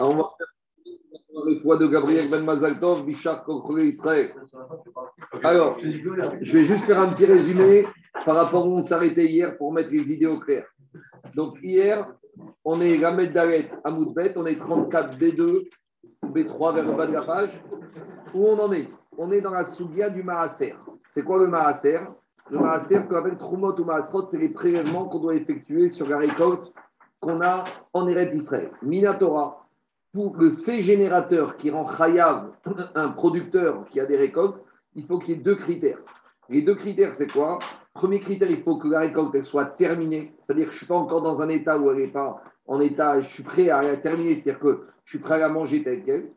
On va faire fois de Gabriel Ben Mazaltov, Bichar Kokhré Israël. Alors, je vais juste faire un petit résumé par rapport où on s'arrêtait hier pour mettre les idées au clair. Donc, hier, on est Gamed Dalet à Moudbet, on est 34 B2, B3 vers le bas de la page. Où on en est? On est dans la Sougia du Maaser. C'est quoi le Maaser? Le Maaser qu'on appelle Trumot ou Maasrot, c'est les prélèvements qu'on doit effectuer sur la récolte qu'on a en Eretz Israël. Minatora, pour le fait générateur qui rend Chayav un producteur qui a des récoltes, il faut qu'il y ait deux critères. Les deux critères, c'est quoi? Premier critère, il faut que la récolte soit terminée, c'est-à-dire que je ne suis pas encore dans un état où elle n'est pas en état, je suis prêt à la terminer, c'est-à-dire que je suis prêt à la manger telle qu'elle,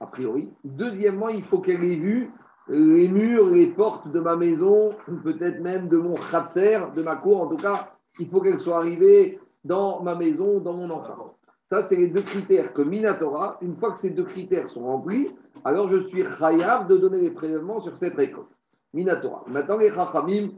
a priori. Deuxièmement, il faut qu'elle ait vu les murs, les portes de ma maison, peut-être même de mon khatser, de ma cour, en tout cas, il faut qu'elle soit arrivée dans ma maison, dans mon enceinte. Ça, c'est les deux critères que Minatora, une fois que ces deux critères sont remplis, alors je suis khayab de donner les prélèvements sur cette récolte. Minatora. Maintenant, les Chachamim,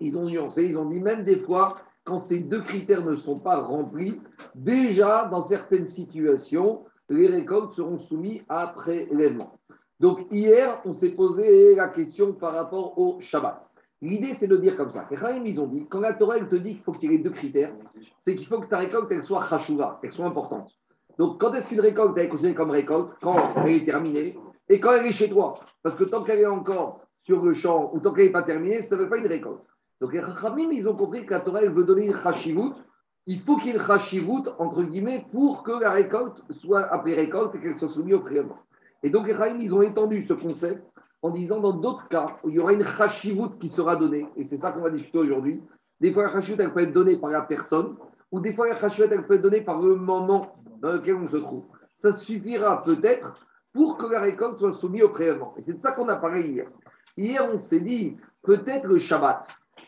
ils ont nuancé, ils ont dit même des fois, quand ces deux critères ne sont pas remplis, déjà dans certaines situations, les récoltes seront soumises à prélèvement. Donc hier, on s'est posé la question par rapport au Shabbat. L'idée, c'est de dire comme ça. Les Chaim, ils ont dit, quand la Torah, te dit qu'il faut qu'il y ait deux critères, c'est qu'il faut que ta récolte, elle soit chashuva, qu'elle soit importante. Donc, quand est-ce qu'une récolte est considérée comme récolte? Quand elle est terminée et quand elle est chez toi. Parce que tant qu'elle est encore sur le champ ou tant qu'elle n'est pas terminée, ça ne veut pas une récolte. Donc, les Chachamim, ils ont compris que la Torah, elle veut donner une chashivut. Il faut qu'il y ait une chashivut, entre guillemets, pour que la récolte soit appelée récolte et qu'elle soit soumise au prélèvement. Et donc, les ils ont étendu ce concept en disant dans d'autres cas il y aura une chashivut qui sera donnée, et c'est ça qu'on va discuter aujourd'hui. Des fois, la chashivut, elle peut être donnée par la personne, ou des fois, la chashivut, elle peut être donnée par le moment dans lequel on se trouve. Ça suffira peut-être pour que la récolte soit soumise au prélèvement. Et c'est de ça qu'on a parlé hier. Hier, on s'est dit peut-être le Shabbat.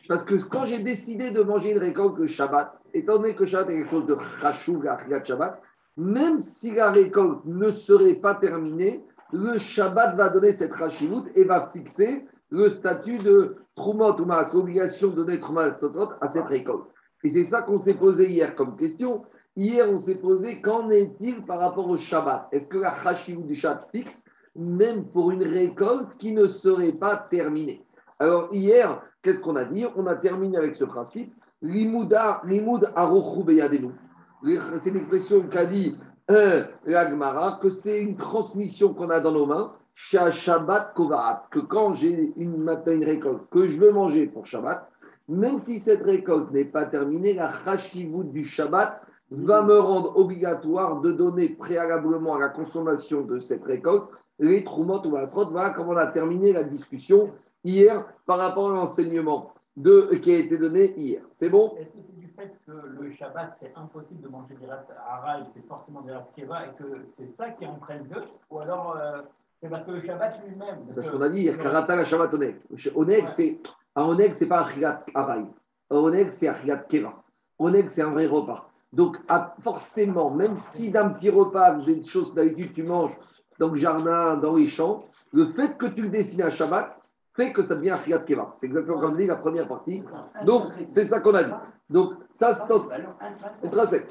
Parce que quand j'ai décidé de manger une récolte le Shabbat, étant donné que Shabbat est quelque chose de chashou, la Shabbat, même si la récolte ne serait pas terminée, le Shabbat va donner cette rachivut et va fixer le statut de Trumot ou Maas, l'obligation de donner à cette récolte. Et c'est ça qu'on s'est posé hier comme question. Hier, on s'est posé qu'en est-il par rapport au Shabbat? Est-ce que la rachivut du Shabbat fixe, même pour une récolte qui ne serait pas terminée? Alors, hier, qu'est-ce qu'on a dit? On a terminé avec ce principe. Limouda, limoud arochou beyadenu. C'est l'expression qu'a dit euh, l'Agmara, que c'est une transmission qu'on a dans nos mains, Shabbat Kovahat, que quand j'ai une matin une récolte que je veux manger pour Shabbat, même si cette récolte n'est pas terminée, la Chashivut du Shabbat va me rendre obligatoire de donner préalablement à la consommation de cette récolte les Trumot ou Asrot. Voilà comment on a terminé la discussion hier par rapport à l'enseignement qui a été donné hier. C'est bon? Fait que le Shabbat, c'est impossible de manger des rats haraï, c'est forcément des rats keva, et que c'est ça qui entraîne le Ou alors, euh, c'est parce que le Shabbat lui-même. Parce qu'on a dit Karata la Shabbat Oneg. Oneg, c'est. À Oneg, c'est pas Achigat haraï. Oneg, c'est Achigat keva. Oneg, c'est un vrai repas. Donc, forcément, même si d'un petit repas, des choses d'habitude, tu manges dans le jardin, dans les champs, le fait que tu le dessines à Shabbat, fait que ça devient Achigat Keva. C'est exactement comme dit la première partie. Donc, c'est ça qu'on a dit. Donc, ça, c'est intrinsèque.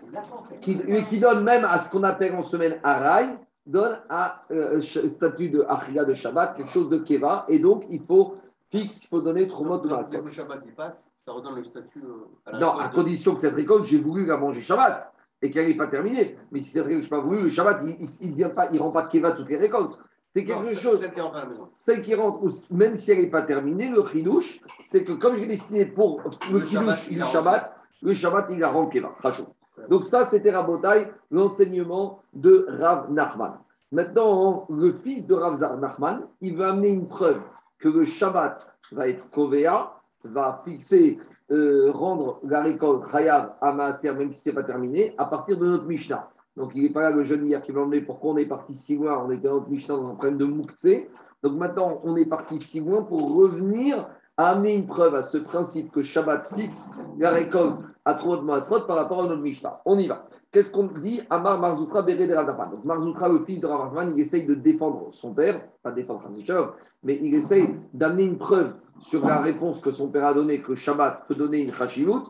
Qui, qui donne même à ce qu'on appelle en semaine Araï, donne à euh, statut de Achigat de Shabbat, quelque chose de Keva. Et donc, il faut fixe, il faut donner Trumot Dès que le Shabbat il passe, ça redonne le statut. euh, à la Non, récolte à de- condition que cette récolte, j'ai voulu la manger Shabbat et qu'elle n'est pas terminée. Mais si c'est vrai que je n'ai pas voulu, le Shabbat, il ne pas, il rend pas de Keva toutes les récoltes. C'est quelque chose. Celle qui rentre à la maison. Celle qui rentre, ou- même si elle n'est pas terminée, le chidouche, c'est que comme je l'ai destiné pour le Le chidouche la Shabbat, le Shabbat, il la rend. Chachou. Donc ça, c'était Rabotai, l'enseignement de Rav Nachman. Maintenant, le fils de Rav Nachman, il va amener une preuve que le Shabbat va être Kovea, va fixer, euh, rendre la récolte Chayav à Maaser, même si ce n'est pas terminé, à partir de notre Mishnah. Donc il n'est pas là le jeune hier qui va emmener pourquoi on est parti si loin, on était dans notre Mishnah dans un problème de Mouktsé. Donc maintenant, on est parti si loin pour revenir à amener une preuve à ce principe que Shabbat fixe la récolte à Trot Masrot par rapport à notre Mishnah. On y va. Qu'est-ce qu'on dit? Amar Marzoutra Béré de Donc Marzoutra, le fils de Ravaman, il essaye de défendre son père, pas défendre Hansichov, mais il essaye d'amener une preuve sur la réponse que son père a donnée, que Shabbat peut donner une Chashivut,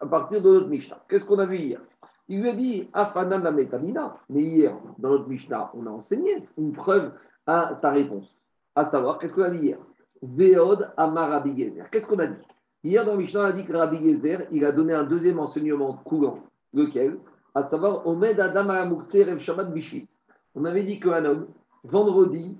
à partir de notre Mishnah. Qu'est-ce qu'on a vu hier? Il lui a dit Afanana metamina. Mais hier, dans notre Mishnah, on a enseigné une preuve à ta réponse. À savoir, qu'est-ce qu'on a dit hier? Veod Amar. Qu'est-ce qu'on a dit? Hier, dans le Mishnah, on a dit que Rabbi Gezer, il a donné un deuxième enseignement courant. Lequel? À savoir, Omed Adam Rev Shabbat Bishvit. On avait dit qu'un homme, vendredi,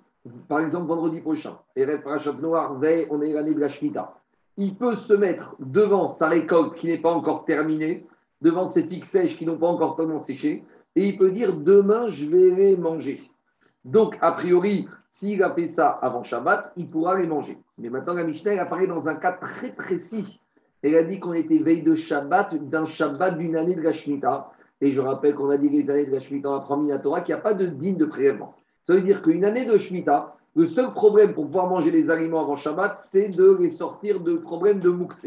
par exemple vendredi prochain, et Rev Parashat Noir, veille, on est l'année de la Shemitah, il peut se mettre devant sa récolte qui n'est pas encore terminée, devant ses figues sèches qui n'ont pas encore tellement séché, et il peut dire demain je vais les manger. Donc, a priori, s'il a fait ça avant Shabbat, il pourra les manger. Mais maintenant, la Mishnah, apparaît dans un cas très précis. Elle a dit qu'on était veille de Shabbat, d'un Shabbat d'une année de la Shemitah. Et je rappelle qu'on a dit les années de la Shemitah, on apprend Minatora, qu'il n'y a pas de digne de prélèvement. Ça veut dire qu'une année de Shemitah, le seul problème pour pouvoir manger les aliments avant Shabbat, c'est de les sortir de problème de Moukse.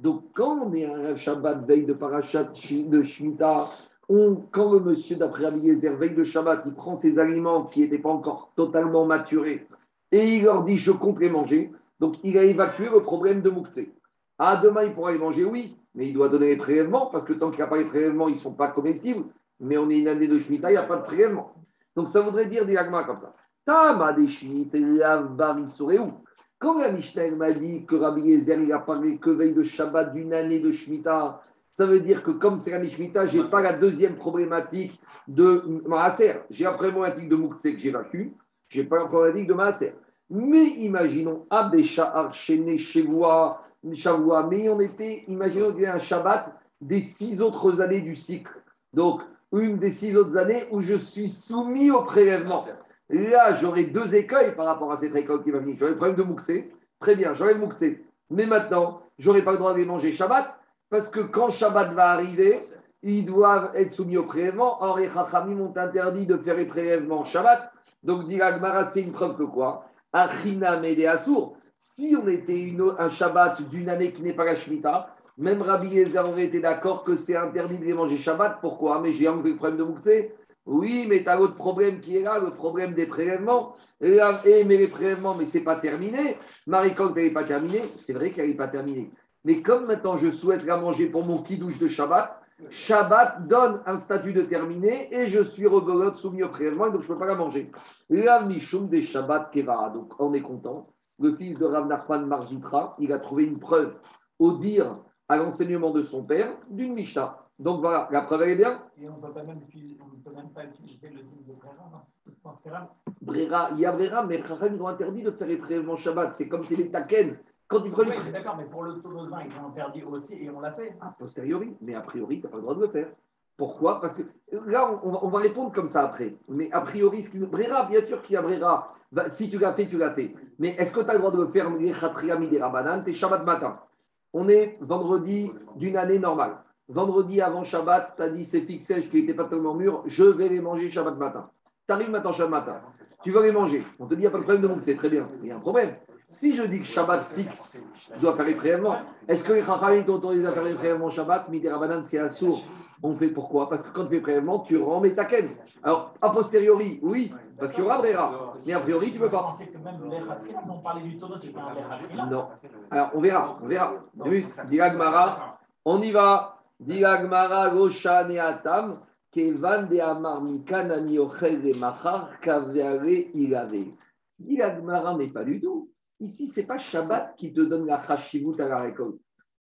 Donc, quand on est un Shabbat veille de Parashat de Shemitah, quand le monsieur, d'après Rabbi veille de Shabbat, il prend ses aliments qui n'étaient pas encore totalement maturés et il leur dit je compte les manger, donc il a évacué le problème de Moukse. Ah, demain il pourra les manger, oui, mais il doit donner les prélèvements parce que tant qu'il n'y a pas les prélèvements, ils ne sont pas comestibles. Mais on est une année de Shemitah, il n'y a pas de prélèvement. Donc ça voudrait dire directement comme ça. Tama des où Quand la Mishnah m'a dit que Rabbi Yezer, il a parlé que veille de Shabbat d'une année de Shemitah, ça veut dire que comme c'est la Shemitah, je n'ai pas la deuxième problématique de Maaser. J'ai la problématique de Moukse que j'évacue, je n'ai pas la problématique de Maaser. Mais imaginons, Abécha, Archené, Shavua, mais on était, imaginons qu'il y a un Shabbat des six autres années du cycle. Donc, une des six autres années où je suis soumis au prélèvement. Là, j'aurai deux écueils par rapport à cette école qui va venir. J'aurai le problème de Moukse. Très bien, j'aurai le Moukse. Mais maintenant, j'aurai pas le droit de manger Shabbat parce que quand Shabbat va arriver, ils doivent être soumis au prélèvement. Or, les Chachamim m'ont interdit de faire les prélèvements Shabbat. Donc, dit c'est une preuve que quoi? Achina Mede Si on était un Shabbat d'une année qui n'est pas la Shemitah, même Rabbi Yezer aurait été d'accord que c'est interdit de les manger Shabbat. Pourquoi? Mais j'ai le problème de Moukse. Oui, mais tu as l'autre problème qui est là, le problème des prélèvements. Et eh, mais les prélèvements, mais c'est pas terminé. Marie, quand elle n'est pas terminée, c'est vrai qu'elle n'est pas terminée. Mais comme maintenant je souhaite la manger pour mon kidouche de Shabbat, Shabbat donne un statut de terminé et je suis rebelote soumis au prélèvement, donc je ne peux pas la manger. La Mishum des Shabbat Keva. Donc on est content. Le fils de Rav Nachman Marzoutra, il a trouvé une preuve au dire à l'enseignement de son père d'une Mishnah. Donc voilà, la preuve est bien. Et on ne peut, même peut même pas utiliser le digne de Brera, Brera, il y a Brera, mais Chachem nous ont interdit de faire les prélèvements Shabbat. C'est comme si les Taken quand tu prends oui, c'est d'accord, mais pour le taux de vin, ils ont interdit aussi et on l'a fait. A posteriori, mais a priori, tu n'as pas le droit de le faire. Pourquoi? Parce que là, on va, répondre comme ça après. Mais a priori, ce qui Brera, bien sûr qu'il y a Brera. Bah, si tu l'as fait, tu l'as fait. Mais est-ce que tu as le droit de le faire Tu es Shabbat matin? On est vendredi d'une année normale. Vendredi avant Shabbat, tu as dit c'est fixé, qui n'étaient pas tellement mûrs, je vais les manger Shabbat matin. Tu arrives maintenant Shabbat matin. Tu vas les manger. On te dit, il n'y a pas de problème de monde, c'est très bien. Il y a un problème. Si je dis que Shabbat fixe, je dois faire les prélèvements. Est-ce que les Chachamim t'autorisent à faire les prélèvements Shabbat? Midi Rabanan, c'est assourd. On fait pourquoi? Parce que quand tu fais prélèvement, tu rends taken. Alors, a posteriori, oui, parce qu'il y aura Brera. Mais a priori, tu ne peux pas. Non. Alors, on verra. On verra. On y va. Diagmara, Goshan et. Kevan de Amar Ochel de Machar, Ilave. Mais pas du tout. Ici, ce n'est pas Shabbat qui te donne la chashivut à la récolte.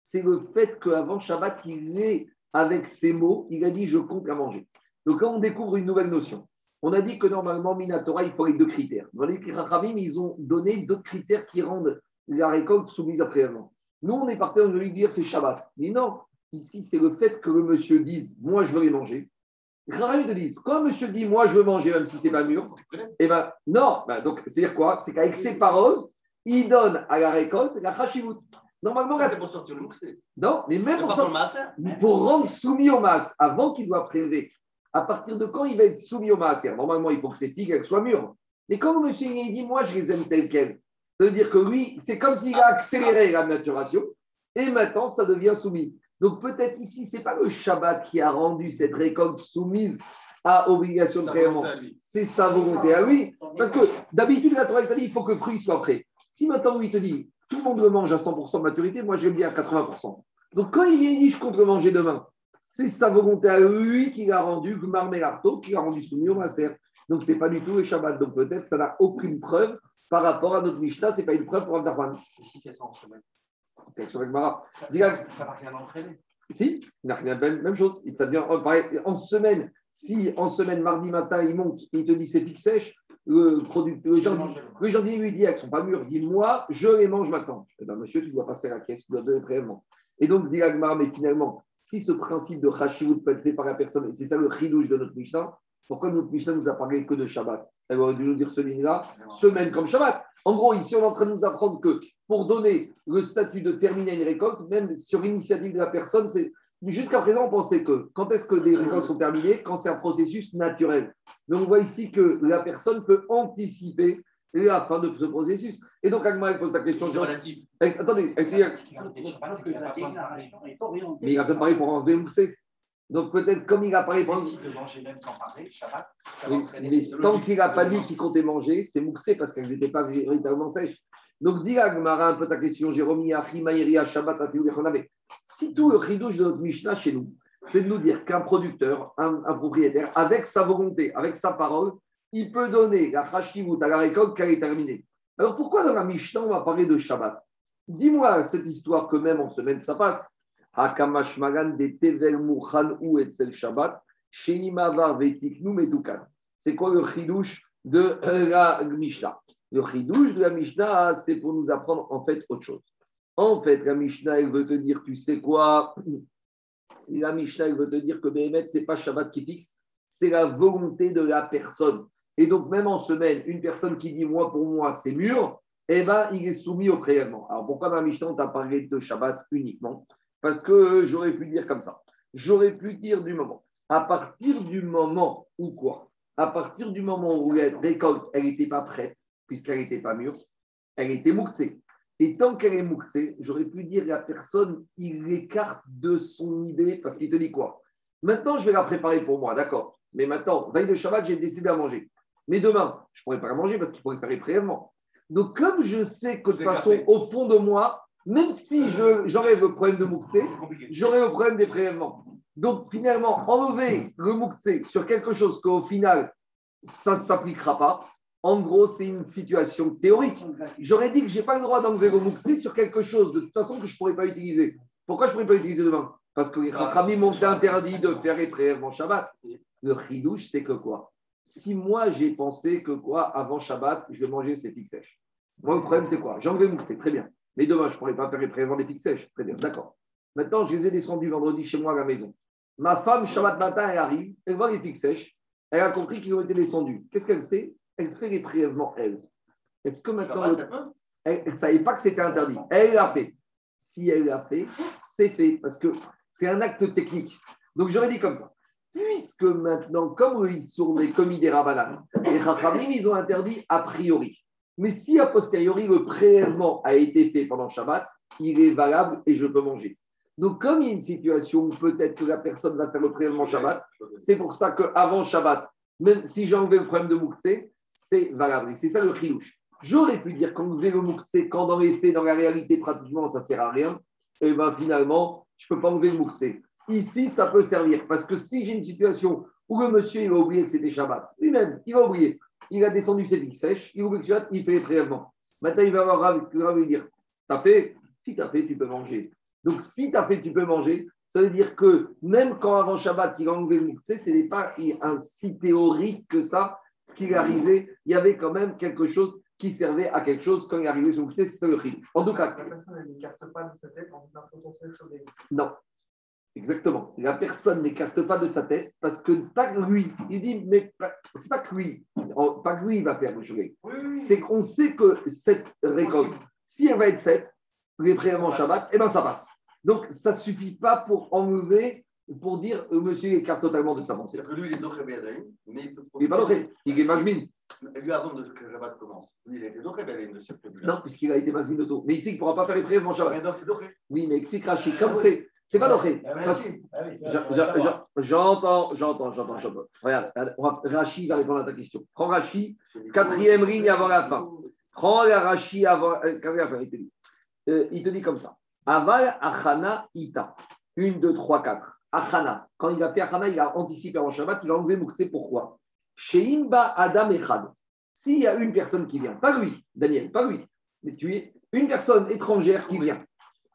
C'est le fait qu'avant Shabbat, il est avec ces mots, il a dit je compte à manger. Donc, quand on découvre une nouvelle notion, on a dit que normalement, Minatora, il faut les deux critères. Dans les Kichamim, ils ont donné d'autres critères qui rendent la récolte soumise à prélèvement. Nous, on est parti, on veut lui dire c'est Shabbat. Mais non, ici, c'est le fait que le monsieur dise moi, je veux les manger. Les te disent quand monsieur dit moi, je veux manger, même si c'est pas mûr, eh ben non, ben, donc c'est-à-dire quoi? C'est qu'avec ses paroles, il donne à la récolte la chashivut. Normalement, c'est pour sortir le Non, mais même pour, sortir, pour rendre soumis au mas avant qu'il doit prélever. À partir de quand il va être soumis au mas Normalement, il faut que ses figues soient mûres. Mais quand le monsieur il dit, moi, je les aime telles quelles, ça veut dire que lui, c'est comme s'il a accéléré la maturation et maintenant, ça devient soumis. Donc peut-être ici, ce n'est pas le Shabbat qui a rendu cette récolte soumise à obligation de prélèvement. C'est sa volonté à lui. Parce que d'habitude, la Torah, dit il faut que le fruit soit prêt. Si maintenant, il te dit, tout le monde le mange à 100% de maturité, moi, j'aime bien à 80%. Donc, quand il vient, il dit, je compte le manger demain, C'est sa volonté à lui qui l'a rendu Gmar qui l'a rendu soumis au Maser. Donc, ce n'est pas du tout les Shabbat. Donc, peut-être ça n'a aucune preuve par rapport à notre Mishnah. Ce n'est pas une preuve pour Abdarman. Et C'est. Ça va rien entraîner. Si, il n'a rien, même, même chose. Ça devient, oh, pareil, en semaine, si en semaine, mardi matin, il monte, il te dit c'est pique sèche, le, produit, le, jardin- le jardinier lui dit, elles ne sont pas mûres, il dit moi, je les mange maintenant. Eh ben, monsieur, tu dois passer à la caisse, tu dois donner prélèvement. Et donc, dit Agmar, mais finalement, si ce principe de Hashivut peut être fait par la personne, et c'est ça le chidouche de notre Mishnah, pourquoi notre Mishnah nous a parlé que de Shabbat? Elle aurait dû nous dire ce ligne-là, semaine comme Shabbat. En gros, ici, on est en train de nous apprendre que pour donner le statut de terminer une récolte, même sur initiative de la personne, c'est jusqu'à présent, on pensait que quand est-ce que des récoltes sont terminées? Quand c'est un processus naturel. Mais on voit ici que la personne peut anticiper la fin de ce processus. Et donc, Agma, elle pose la question. C'est relatif. Eh, Attendez, elle dit, mais il a peut-être parlé pour enlever Moussé. Donc, peut-être comme il a parlé pour enlever. de manger même sans parler, Shabbat, ça va Oui, entraîner. mais tant qu'il n'a pas dit qu'il comptait manger, c'est mouxé parce qu'elles n'étaient pas véritablement sèches. Donc, dis Agmara un peu ta question, Jérôme, Shabbat. Si tout le chidouche de notre Mishnah chez nous, c'est de nous dire qu'un producteur, un, propriétaire, avec sa volonté, avec sa parole, il peut donner la chashivut à la récolte qu'elle est terminée. Alors, pourquoi dans la Mishnah, on va parler de Shabbat? Dis-moi cette histoire que même en semaine, ça passe. Hakamash Magan de Tevel Mouchan ou Etzel Shabbat, Sheimavar Vetiknu Medukan. C'est quoi le chidouche de la Mishnah? Le chidouche de la Mishnah, c'est pour nous apprendre en fait autre chose. En fait, la Mishnah, elle veut te dire, tu sais quoi? La Mishnah, elle veut te dire que Béhémet, ce n'est pas Shabbat qui fixe, c'est la volonté de la personne. Et donc, même en semaine, une personne qui dit, moi, pour moi, c'est mûr, eh ben, il est soumis au prélèvement. Alors, pourquoi dans la Mishnah, on t'a parlé de Shabbat uniquement? Parce que j'aurais pu dire comme ça. J'aurais pu dire du moment. À partir du moment où quoi? À partir du moment où la récolte, elle n'était pas prête, puisqu'elle n'était pas mûre, elle était mouxée. Et tant qu'elle est mouxée, j'aurais pu dire à la personne, il l'écarte de son idée, parce qu'il te dit quoi? Maintenant, je vais la préparer pour moi, d'accord. Mais maintenant, veille de Shabbat, j'ai décidé à manger. Mais demain, je ne pourrais pas la manger parce qu'il faut réparer préalablement. Donc, comme je sais que de toute façon, au fond de moi, même si j'enlève le problème de mouxée, j'aurai le problème des prélèvements. Donc, finalement, enlever le mouktsé sur quelque chose qu'au final, ça ne s'appliquera pas, en gros, c'est une situation théorique. J'aurais dit que je n'ai pas le droit d'enlever le mouktsé sur quelque chose, de toute façon, que je ne pourrais pas utiliser. Pourquoi je ne pourrais pas utiliser demain? Parce que les Chachamim m'ont interdit de faire les prélèvements Shabbat. Le chidouche, c'est que quoi? Si moi, j'ai pensé que quoi, avant Shabbat, je vais manger ces figues sèches. Moi, le problème, c'est quoi? J'ai enlevé le mouktsé, très bien. Mais demain, je ne pourrais pas faire les prélèvements des figues sèches. Très bien, d'accord. Maintenant, je les ai descendus vendredi chez moi à la maison. Ma femme, Shabbat matin, elle arrive, elle voit les figues sèches, elle a compris qu'ils ont été descendus. Qu'est-ce qu'elle fait? Elle fait les prélèvements, elle. Est-ce que maintenant, Shabbat, le- elle ne savait pas que c'était interdit. Elle l'a fait. Si elle l'a fait, c'est fait, parce que c'est un acte technique. Donc j'aurais dit comme ça. Puisque maintenant, comme ils sont les commis des Rabbanan, les Chachamim, ils ont interdit a priori. Mais si a posteriori, le prélèvement a été fait pendant Shabbat, il est valable et je peux manger. Donc, comme il y a une situation où peut-être que la personne va faire le prélèvement Shabbat, c'est pour ça qu'avant Shabbat, même si j'ai enlevé le problème de Mouktsé, c'est valable. C'est ça le chilouche. J'aurais pu dire qu'enlever le Mouktsé, quand dans les faits, dans la réalité, pratiquement, ça ne sert à rien, et bien finalement, je ne peux pas enlever le Mouktsé. Ici, ça peut servir. Parce que si j'ai une situation où le monsieur il a oublié que c'était Shabbat, lui-même, il a oublié, il a descendu ses pics sèches, il oublie que Shabbat, il fait les prélèvements. Maintenant, il va avoir Rav, Rav lui dire T'as fait Si t'as fait, tu peux manger. Donc, si t'as fait, tu peux manger. Ça veut dire que même quand avant Shabbat, il a enlevé le mixé, ce n'est pas un si théorique que ça. Ce qui est arrivé, il y avait quand même quelque chose qui servait à quelque chose quand il est arrivé sur le c'est ça le riz. En tout cas, La personne n'écarte pas de sa tête en un potentiel chaudé. non. Exactement. La personne n'écarte pas de sa tête parce que pas lui. Il dit, mais c'est pas que lui. Oh, Pas que lui, il va faire le choulet. Oui, oui, C'est qu'on sait que cette récolte, si elle va être faite, les prélèvements Shabbat, eh ben ça passe. Donc, ça ne suffit pas pour enlever, pour dire euh, monsieur écarte totalement de sa pensée. C'est-à-dire que lui, il est Béadaïm, mais il peut Il n'est pas doté, il est Mazmin. Lui, avant de- que Shabbat commence, lui, il était Doché Béadaïm de cette tribu Non, puisqu'il a été Mazmin auto. Mais ici, il ne pourra pas faire les prélèvements Shabbat. Mais donc, c'est Doché. Oui, mais explique Rachid, comme c'est. C'est pas doté. Ah. Ah J'entends, j'entends, j'entends, j'entends. Regarde, Rachid va répondre à ta question. Prends Rachid, quatrième ligne avant la fin. Prends Rachid avant euh, quatrième fin, il te dit. Euh, il te dit comme ça. Aval achana ita. Une, deux, trois, quatre. Achana. Quand il a fait Achana, il a anticipé avant Shabbat, il a enlevé Moukse. Pourquoi? Chez Imba Adam Echad. S'il y a une personne qui vient, pas lui, Daniel, pas lui, mais tu es une personne étrangère qui vient,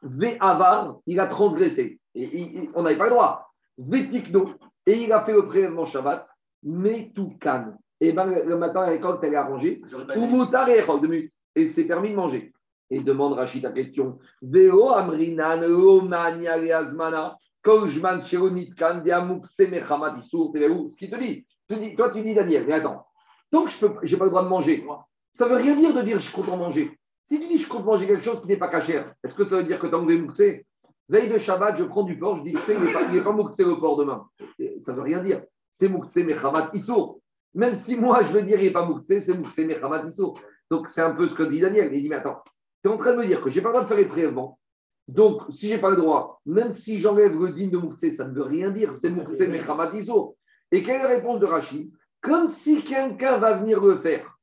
Ve Avar, il a transgressé, et, on n'avait pas le droit. Ve Tikno, et il a fait le prélèvement Shabbat, calme. Et ben, le matin, la récolte, elle est arrangée. Ou et c'est permis de manger. Et demande Rachid ta question. Veo amrinan azmana kojman kan Ce qui te dit, toi tu dis Daniel, mais attends, donc je n'ai pas le droit de manger. Ça ne veut rien dire de dire je compte en manger. Si tu dis je compte manger quelque chose qui n'est pas cachère, est-ce que ça veut dire que as enlevé Moukse Veille de Shabbat, je prends du porc, je dis il n'est pas, il pas le porc demain. Ça ne veut rien dire. C'est Moukse Mechamat Issour. Même si moi je veux dire il n'est pas Moukse, c'est Moukse Mechamat Issour. Donc c'est un peu ce que dit Daniel. Il dit mais attends, tu es en train de me dire que je n'ai pas le droit de faire les prélèvements. Donc si je n'ai pas le droit, même si j'enlève le din de Moukse, ça ne veut rien dire. C'est Moukse Mechamat Issour. Et quelle est la réponse de Rachid? Comme si quelqu'un va venir le faire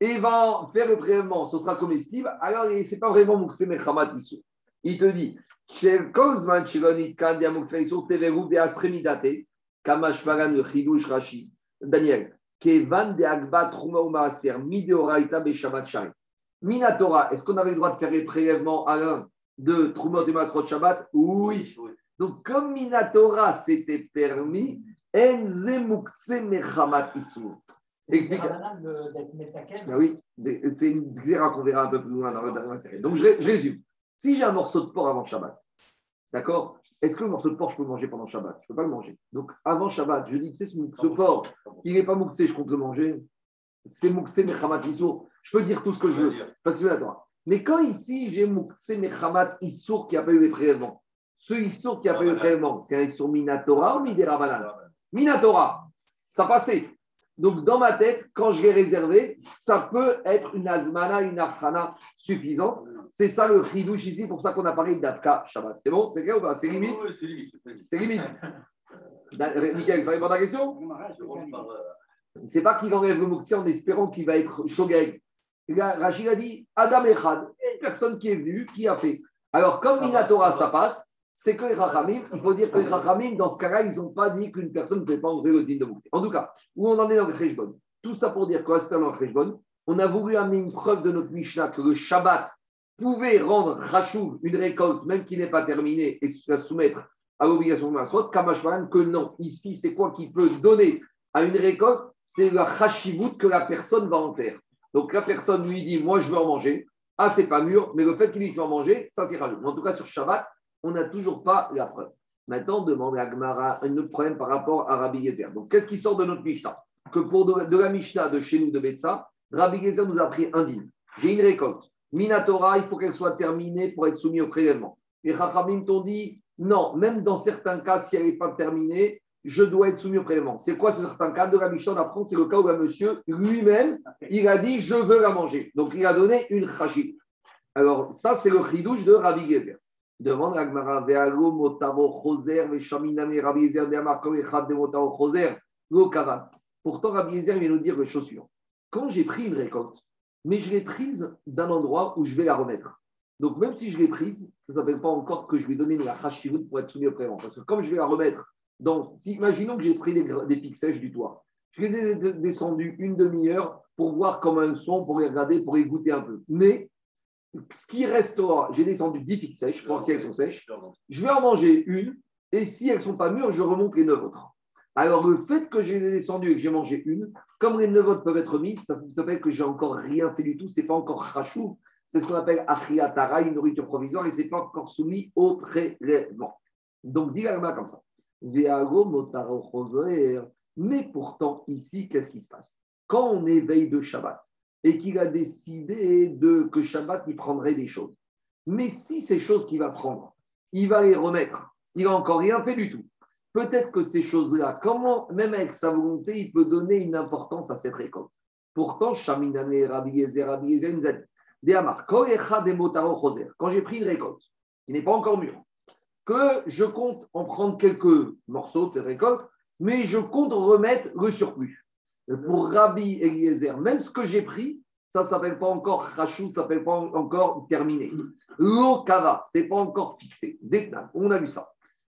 et va faire le prélèvement, ce sera comestible, alors ce n'est pas vraiment Moukse Mechamat Issour. Il te dit, Daniel, Kevan de Agba Truma ou Maaser, Mideoraita Beshabat Shai. Minatora, est-ce qu'on avait le droit de faire les prélèvements à l'un? De Truma de Masrot Shabbat? Oui. Donc, comme Minatora c'était permis. Explique. Ben oui, c'est une xéra qu'on verra un peu plus loin dans la série. Donc, je, je résume. Si j'ai un morceau de porc avant Shabbat, d'accord? Est-ce que le morceau de porc, je peux le manger pendant Shabbat? Je ne peux pas le manger. Donc, avant Shabbat, je dis, tu sais, ce, porc, il n'est pas mouktsé, je compte le manger. C'est mouktsé mechamat issour. Je peux dire tout ce que je veux. Parce que Mais quand ici, j'ai mouktsé mechamat issour qui a pas eu les prélèvements, ce issour qui a pas eu les prélèvements, c'est un issour minatora ou midera Minatora, ça passait. Donc, dans ma tête, quand je l'ai réservé, ça peut être une azmana, une afrana suffisante. C'est ça le chidouche ici, pour ça qu'on a parlé d'Afka Shabbat. C'est bon C'est clair ou pas? C'est limite? C'est limite. C'est limite. Nickel, ça répond à ta question? C'est pas qu'il enlève le moukti en espérant qu'il va être shogeg. Rachid a dit Adam Echad, une personne qui est venue, qui a fait. Alors, comme Minatora, ça passe, c'est que les Rachamim, il faut dire que les Rachamim, dans ce cas-là, ils n'ont pas dit qu'une personne ne peut pas enlever le din de Moukse. En tout cas, où on en est dans le Khejbon Tout ça pour dire ce dans le on a voulu amener une preuve de notre Mishnah que le Shabbat pouvait rendre Rachouv une récolte, même qui n'est pas terminée, et se soumettre à l'obligation de Masrot, Kamashwaran, que non. Ici, c'est quoi qui peut donner à une récolte? C'est la Rachivut que la personne va en faire. Donc la personne lui dit Moi, je veux en manger. Ah, c'est pas mûr, mais le fait qu'il dit Je veux en manger, ça, c'est rajout. En tout cas, sur Shabbat, on n'a toujours pas la preuve. Maintenant, on demande à Gmara un autre problème par rapport à Rabbi Gezer. Donc, qu'est-ce qui sort de notre Mishnah? Que pour de, la Mishnah de chez nous de Betsa, Rabbi Gezer nous a pris un dîme. J'ai une récolte. Minatora, il faut qu'elle soit terminée pour être soumise au prélèvement. Les Chachamim t'ont dit non, même dans certains cas, si elle n'est pas terminée, je dois être soumis au prélèvement. C'est quoi ce certain cas de la Mishnah d'apprendre? C'est le cas où un monsieur lui-même, il a dit je veux la manger. Donc, il a donné une chachit. Alors, ça, c'est le chidouche de Rabbi Gezer. Demande Vealo motavo choser, Rabbi echad de motavo choser, lo. Pourtant, Rabbi Yezer vient nous dire les suivantes. Quand j'ai pris une récolte, mais je l'ai prise d'un endroit où je vais la remettre. Donc, même si je l'ai prise, ça ne s'appelle pas encore que je vais donner la hashivut pour être soumis au prévent. Parce que comme je vais la remettre, donc, imaginons que j'ai pris des, des pics sèches du toit. Je les ai une demi-heure pour voir comment elles sont, pour les regarder, pour les goûter un peu. Mais ce qui restera, j'ai descendu 10 figues sèches, pour voir si elles sont sèches. Je vais en manger une, et si elles ne sont pas mûres, je remonte les 9 autres. Alors, le fait que j'ai descendu et que j'ai mangé une, comme les 9 autres peuvent être mises, ça, s'appelle que j'ai encore rien fait du tout, ce n'est pas encore rachou, c'est ce qu'on appelle achiatara, une nourriture provisoire, et ce n'est pas encore soumis au prélèvement. Donc, dis comme ça. Mais pourtant, ici, qu'est-ce qui se passe? Quand on éveille de Shabbat, et qu'il a décidé de, que Shabbat, il prendrait des choses. Mais si ces choses qu'il va prendre, il va les remettre, il n'a encore rien fait du tout. Peut-être que ces choses-là, comment, même avec sa volonté, il peut donner une importance à cette récolte. Pourtant, Shaminane, Rabbi Yezer, Rabbi Yezer, quand j'ai pris une récolte, qui n'est pas encore mûre, que je compte en prendre quelques morceaux de cette récolte, mais je compte remettre le surplus. Pour Rabbi Eliezer, même ce que j'ai pris, ça ne s'appelle pas encore rachou, ça ne s'appelle pas encore terminé. L'okava, ce n'est pas encore fixé. On a vu ça.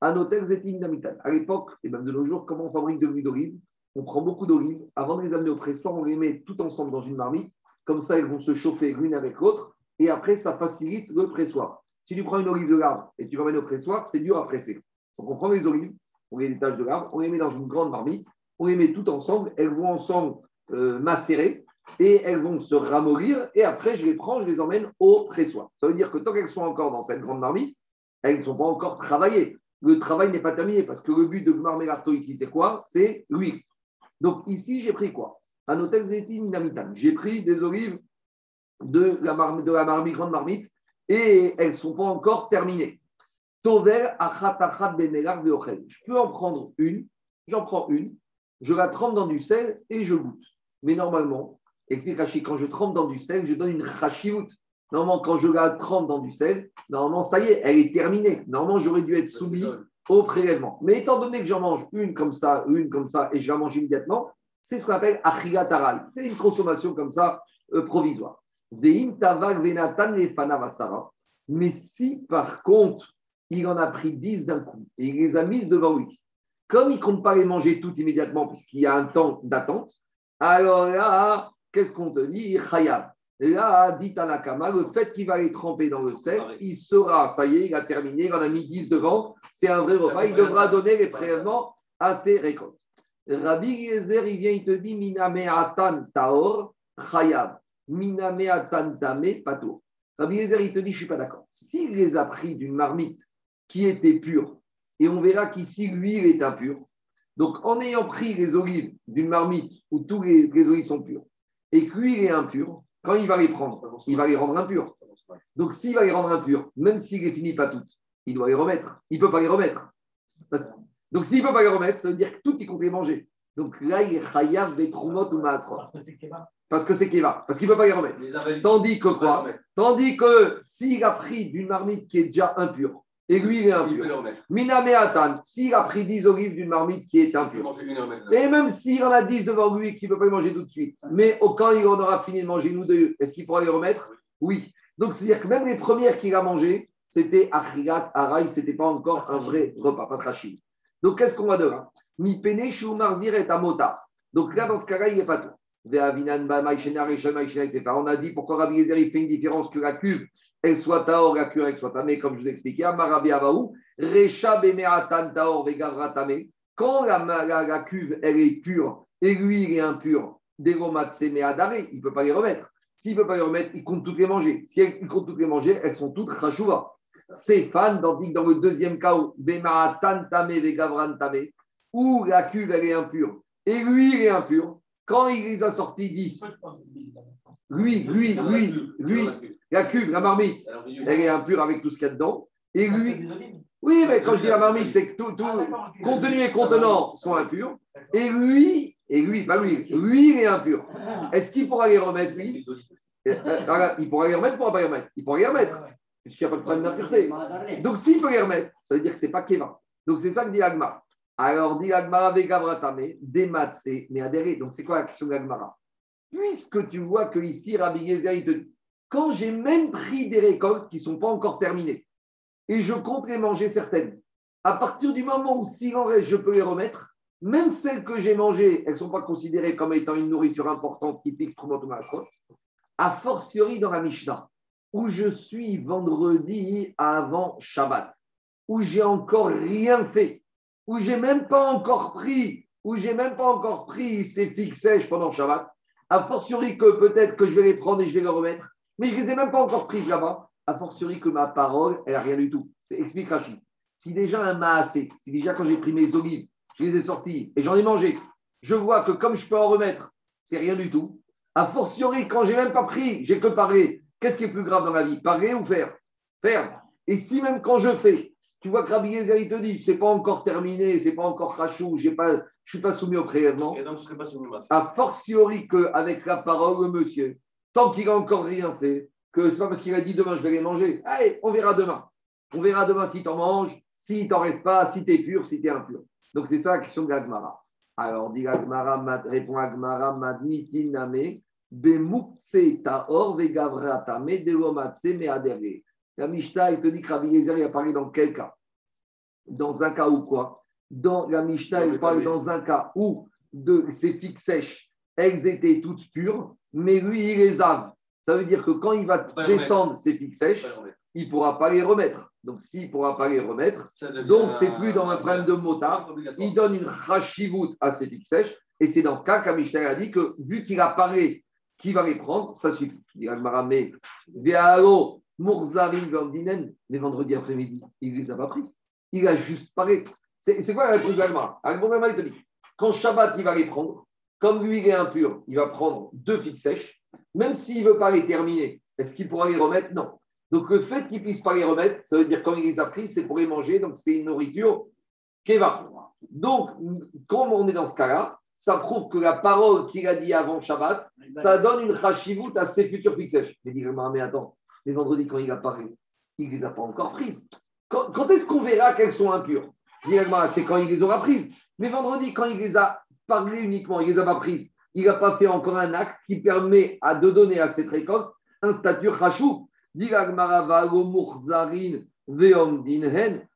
Anotel Zetim Damitan. À l'époque, et même de nos jours, comment on fabrique de l'huile d'olive? On prend beaucoup d'olives. Avant de les amener au pressoir, on les met tout ensemble dans une marmite. Comme ça, elles vont se chauffer l'une avec l'autre. Et après, ça facilite le pressoir. Si tu prends une olive de l'arbre et tu l'emmènes au pressoir, c'est dur à presser. Donc, on prend les olives, on les détache de l'arbre, on les met dans une grande marmite, on les met toutes ensemble. Elles vont ensemble euh, macérer et elles vont se ramollir. Et après, je les prends, je les emmène au pressoir. Ça veut dire que tant qu'elles sont encore dans cette grande marmite, elles ne sont pas encore travaillées. Le travail n'est pas terminé parce que le but de Gmar Melarto ici, c'est quoi? C'est l'huile. Donc ici, j'ai pris quoi? Un hôtel J'ai pris des olives de la, de la marmite, grande marmite et elles ne sont pas encore terminées. Tover Je peux en prendre une, j'en prends une, je la trempe dans du sel et je goûte. Mais normalement, explique Rachid, quand je trempe dans du sel, je donne une rachiout. Normalement, quand je la trempe dans du sel, normalement, ça y est, elle est terminée. Normalement, j'aurais dû être soumis au prélèvement. Mais étant donné que j'en mange une comme ça, une comme ça, et je la mange immédiatement, c'est ce qu'on appelle achigataral. C'est une consommation comme ça euh, provisoire. Mais si par contre, il en a pris 10 d'un coup et il les a mises devant lui, comme il ne compte pas les manger toutes immédiatement puisqu'il y a un temps d'attente, alors là, qu'est-ce qu'on te dit? Khayab. Là, dit Tanakama, le fait qu'il va les tremper dans le sel, il sera, ça y est, il a terminé, il en a mis 10 devant, c'est un vrai repas, il devra donner les prélèvements à ses récoltes. Rabbi Yezer, il vient, il te dit Miname atan taor chayab, miname atan tame pato. Rabbi Yezer, il te dit Je ne suis pas d'accord. S'il les a pris d'une marmite qui était pure, et on verra qu'ici, l'huile est impure, donc en ayant pris les olives d'une marmite où tous les, les olives sont pures, et que l'huile est impure, quand il va les prendre, il va les rendre impurs. Donc, s'il va les rendre impurs, même s'il ne les finit pas toutes, il doit les remettre. Il ne peut pas les remettre. Donc, s'il ne peut pas les remettre, ça veut dire que tout, il compte les manger. Donc là, il est chayav betrumot ou maasrot. Parce que c'est keva. Parce qu'il ne peut pas les remettre. Tandis que quoi Tandis que s'il a pris d'une marmite qui est déjà impure, et lui, il est impur. Miname Atan, s'il a pris 10 olives d'une marmite qui est impure, et même s'il en a 10 devant lui qui ne peut pas les manger tout de suite, mais au quand il en aura fini de manger nous deux, est-ce qu'il pourra les remettre Oui. Donc, c'est-à-dire que même les premières qu'il a mangées, c'était Achirat, Araï, ce n'était pas encore un vrai repas, pas trachim. Donc, qu'est-ce qu'on va de là? Mi pene marzir et amota. Donc là, dans ce cas-là, il n'y a pas tout. On a dit pourquoi Rabbi Gezer il fait une différence que la cuve elle soit taor, la cuve elle soit tamée, comme je vous ai expliqué. Amarabi Avaou, Recha bemeratan taor vegavra tamé. Quand la, la, la, cuve elle est pure et lui il est impur, degomat adare, il ne peut pas les remettre. S'il ne peut pas les remettre, il compte toutes les manger. Si il compte toutes les manger, elles sont toutes. C'est fan, dans, dans le deuxième cas bemeratan tamé vegavran tamé, où la cuve elle est impure et lui il est impur quand il les a sortis 10, lui, lui, lui, lui, la cuve, la marmite, elle est impure avec tout ce qu'il y a dedans. Et lui, oui, mais quand je dis la marmite, c'est que tout, tout contenu et contenant sont impurs. Et lui, et lui, pas lui, lui, il est impur. Est-ce qu'il pourra les remettre, lui? Euh, Il pourra les remettre, il ne pourra pas les remettre? Il pourra les remettre, puisqu'il n'y a pas de problème d'impureté. Donc, s'il peut les remettre, ça veut dire que ce n'est pas Keva. Donc, c'est ça que dit Agmar. Alors, dit Agmara Vegavratame, Dematse, mais adhéré. Donc, c'est quoi la question d'Agmara Puisque tu vois que ici, Rabbi Gezer, te dit quand j'ai même pris des récoltes qui ne sont pas encore terminées et je compte les manger certaines, à partir du moment où s'il en reste, je peux les remettre, même celles que j'ai mangées, elles ne sont pas considérées comme étant une nourriture importante typique Strumotomasot, a fortiori dans la Mishnah, où je suis vendredi avant Shabbat, où j'ai encore rien fait où j'ai même pas encore pris, où j'ai même pas encore pris ces figues sèches pendant Shabbat, a fortiori que peut-être que je vais les prendre et je vais les remettre, mais je les ai même pas encore prises là-bas, a fortiori que ma parole, elle n'a rien du tout. Explique Rachid. Si déjà un assez, si déjà quand j'ai pris mes olives, je les ai sorties et j'en ai mangé, je vois que comme je peux en remettre, c'est rien du tout. A fortiori, quand j'ai même pas pris, j'ai que parlé. Qu'est-ce qui est plus grave dans la vie? Parler ou faire? Faire. Et si même quand je fais, tu vois que Rabbi Yezer, il te dit, c'est pas encore terminé, c'est pas encore rachou, je ne suis pas soumis au prélèvement. A fortiori qu'avec la parole, le monsieur, tant qu'il n'a encore rien fait, que c'est pas parce qu'il a dit demain je vais les manger. Allez, on verra demain. On verra demain si tu en manges, si t'en reste pas, si tu es pur, si tu es impur. Donc c'est ça la question de l'Agmara. Alors, dit l'Agmara, répond Agmara, Madni Tiname, Bemukse Taor Vegavratame, Devomatse Me Adere. La Mishnah, il te dit que Rabbi Yezer, il a parlé dans quel cas? Dans un cas où quoi? Dans la Mishnah, elle parle dans un cas où de ces figues sèches, elles étaient toutes pures, mais lui, il les a. Ça veut dire que quand il va descendre ces figues sèches, il ne pourra pas les remettre. Donc, s'il ne pourra pas les remettre, donc c'est plus dans un problème de motard. Il donne une rachivout à ses figues sèches. Et c'est dans ce cas qu'Amishter a dit que vu qu'il a parlé qu'il va les prendre, ça suffit. Il dit mais mais vendredi après-midi, il ne les a pas pris. Il a juste parlé. C'est quoi la réponse d'Agmara Agmara, il te dit quand Shabbat, il va les prendre, comme lui, il est impur, il va prendre deux figues sèches. Même s'il ne veut pas les terminer, est-ce qu'il pourra les remettre? Non. Donc le fait qu'il ne puisse pas les remettre, ça veut dire quand il les a pris, c'est pour les manger, donc c'est une nourriture qui va. Donc, comme on est dans ce cas-là, ça prouve que la parole qu'il a dit avant Shabbat, ça donne une chachivout à ses futurs fixes. Mais dit mais attends, les vendredis, quand il a parlé, il ne les a pas encore prises. Quand, est-ce qu'on verra qu'elles sont impures? C'est quand il les aura prises. Mais vendredi, quand il les a parlé uniquement, il ne les a pas prises, il n'a pas fait encore un acte qui permet à de donner à cette récolte un statut chachou.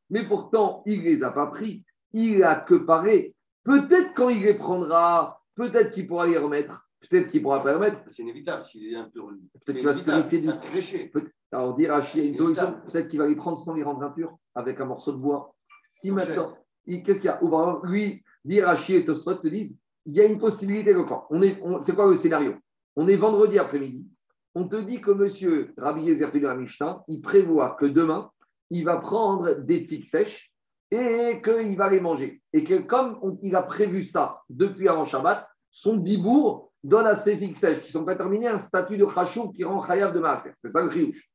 Mais pourtant, il ne les a pas pris. Il a que paré. Peut-être quand il les prendra, peut-être qu'il pourra les remettre. Peut-être qu'il pourra remettre. C'est inévitable s'il est impur. Peut-être qu'il va se purifier du peut Alors, dire à une solution, peut-être qu'il va les prendre sans les rendre impurs avec un morceau de bois. Si maintenant, qu'est-ce qu'il y a? Lui, dire à et Tosfot te disent il y a une possibilité de quoi on est, C'est quoi le scénario? On est vendredi après-midi. On te dit que monsieur Rabbi Yezer Mishnah, il prévoit que demain, il va prendre des figues sèches et qu'il va les manger. Et que comme il a prévu ça depuis avant Shabbat, son dibour donne à ces figues sèches qui sont pas terminées un statut de chachou qui rend chayav de maaser. C'est ça le riouche.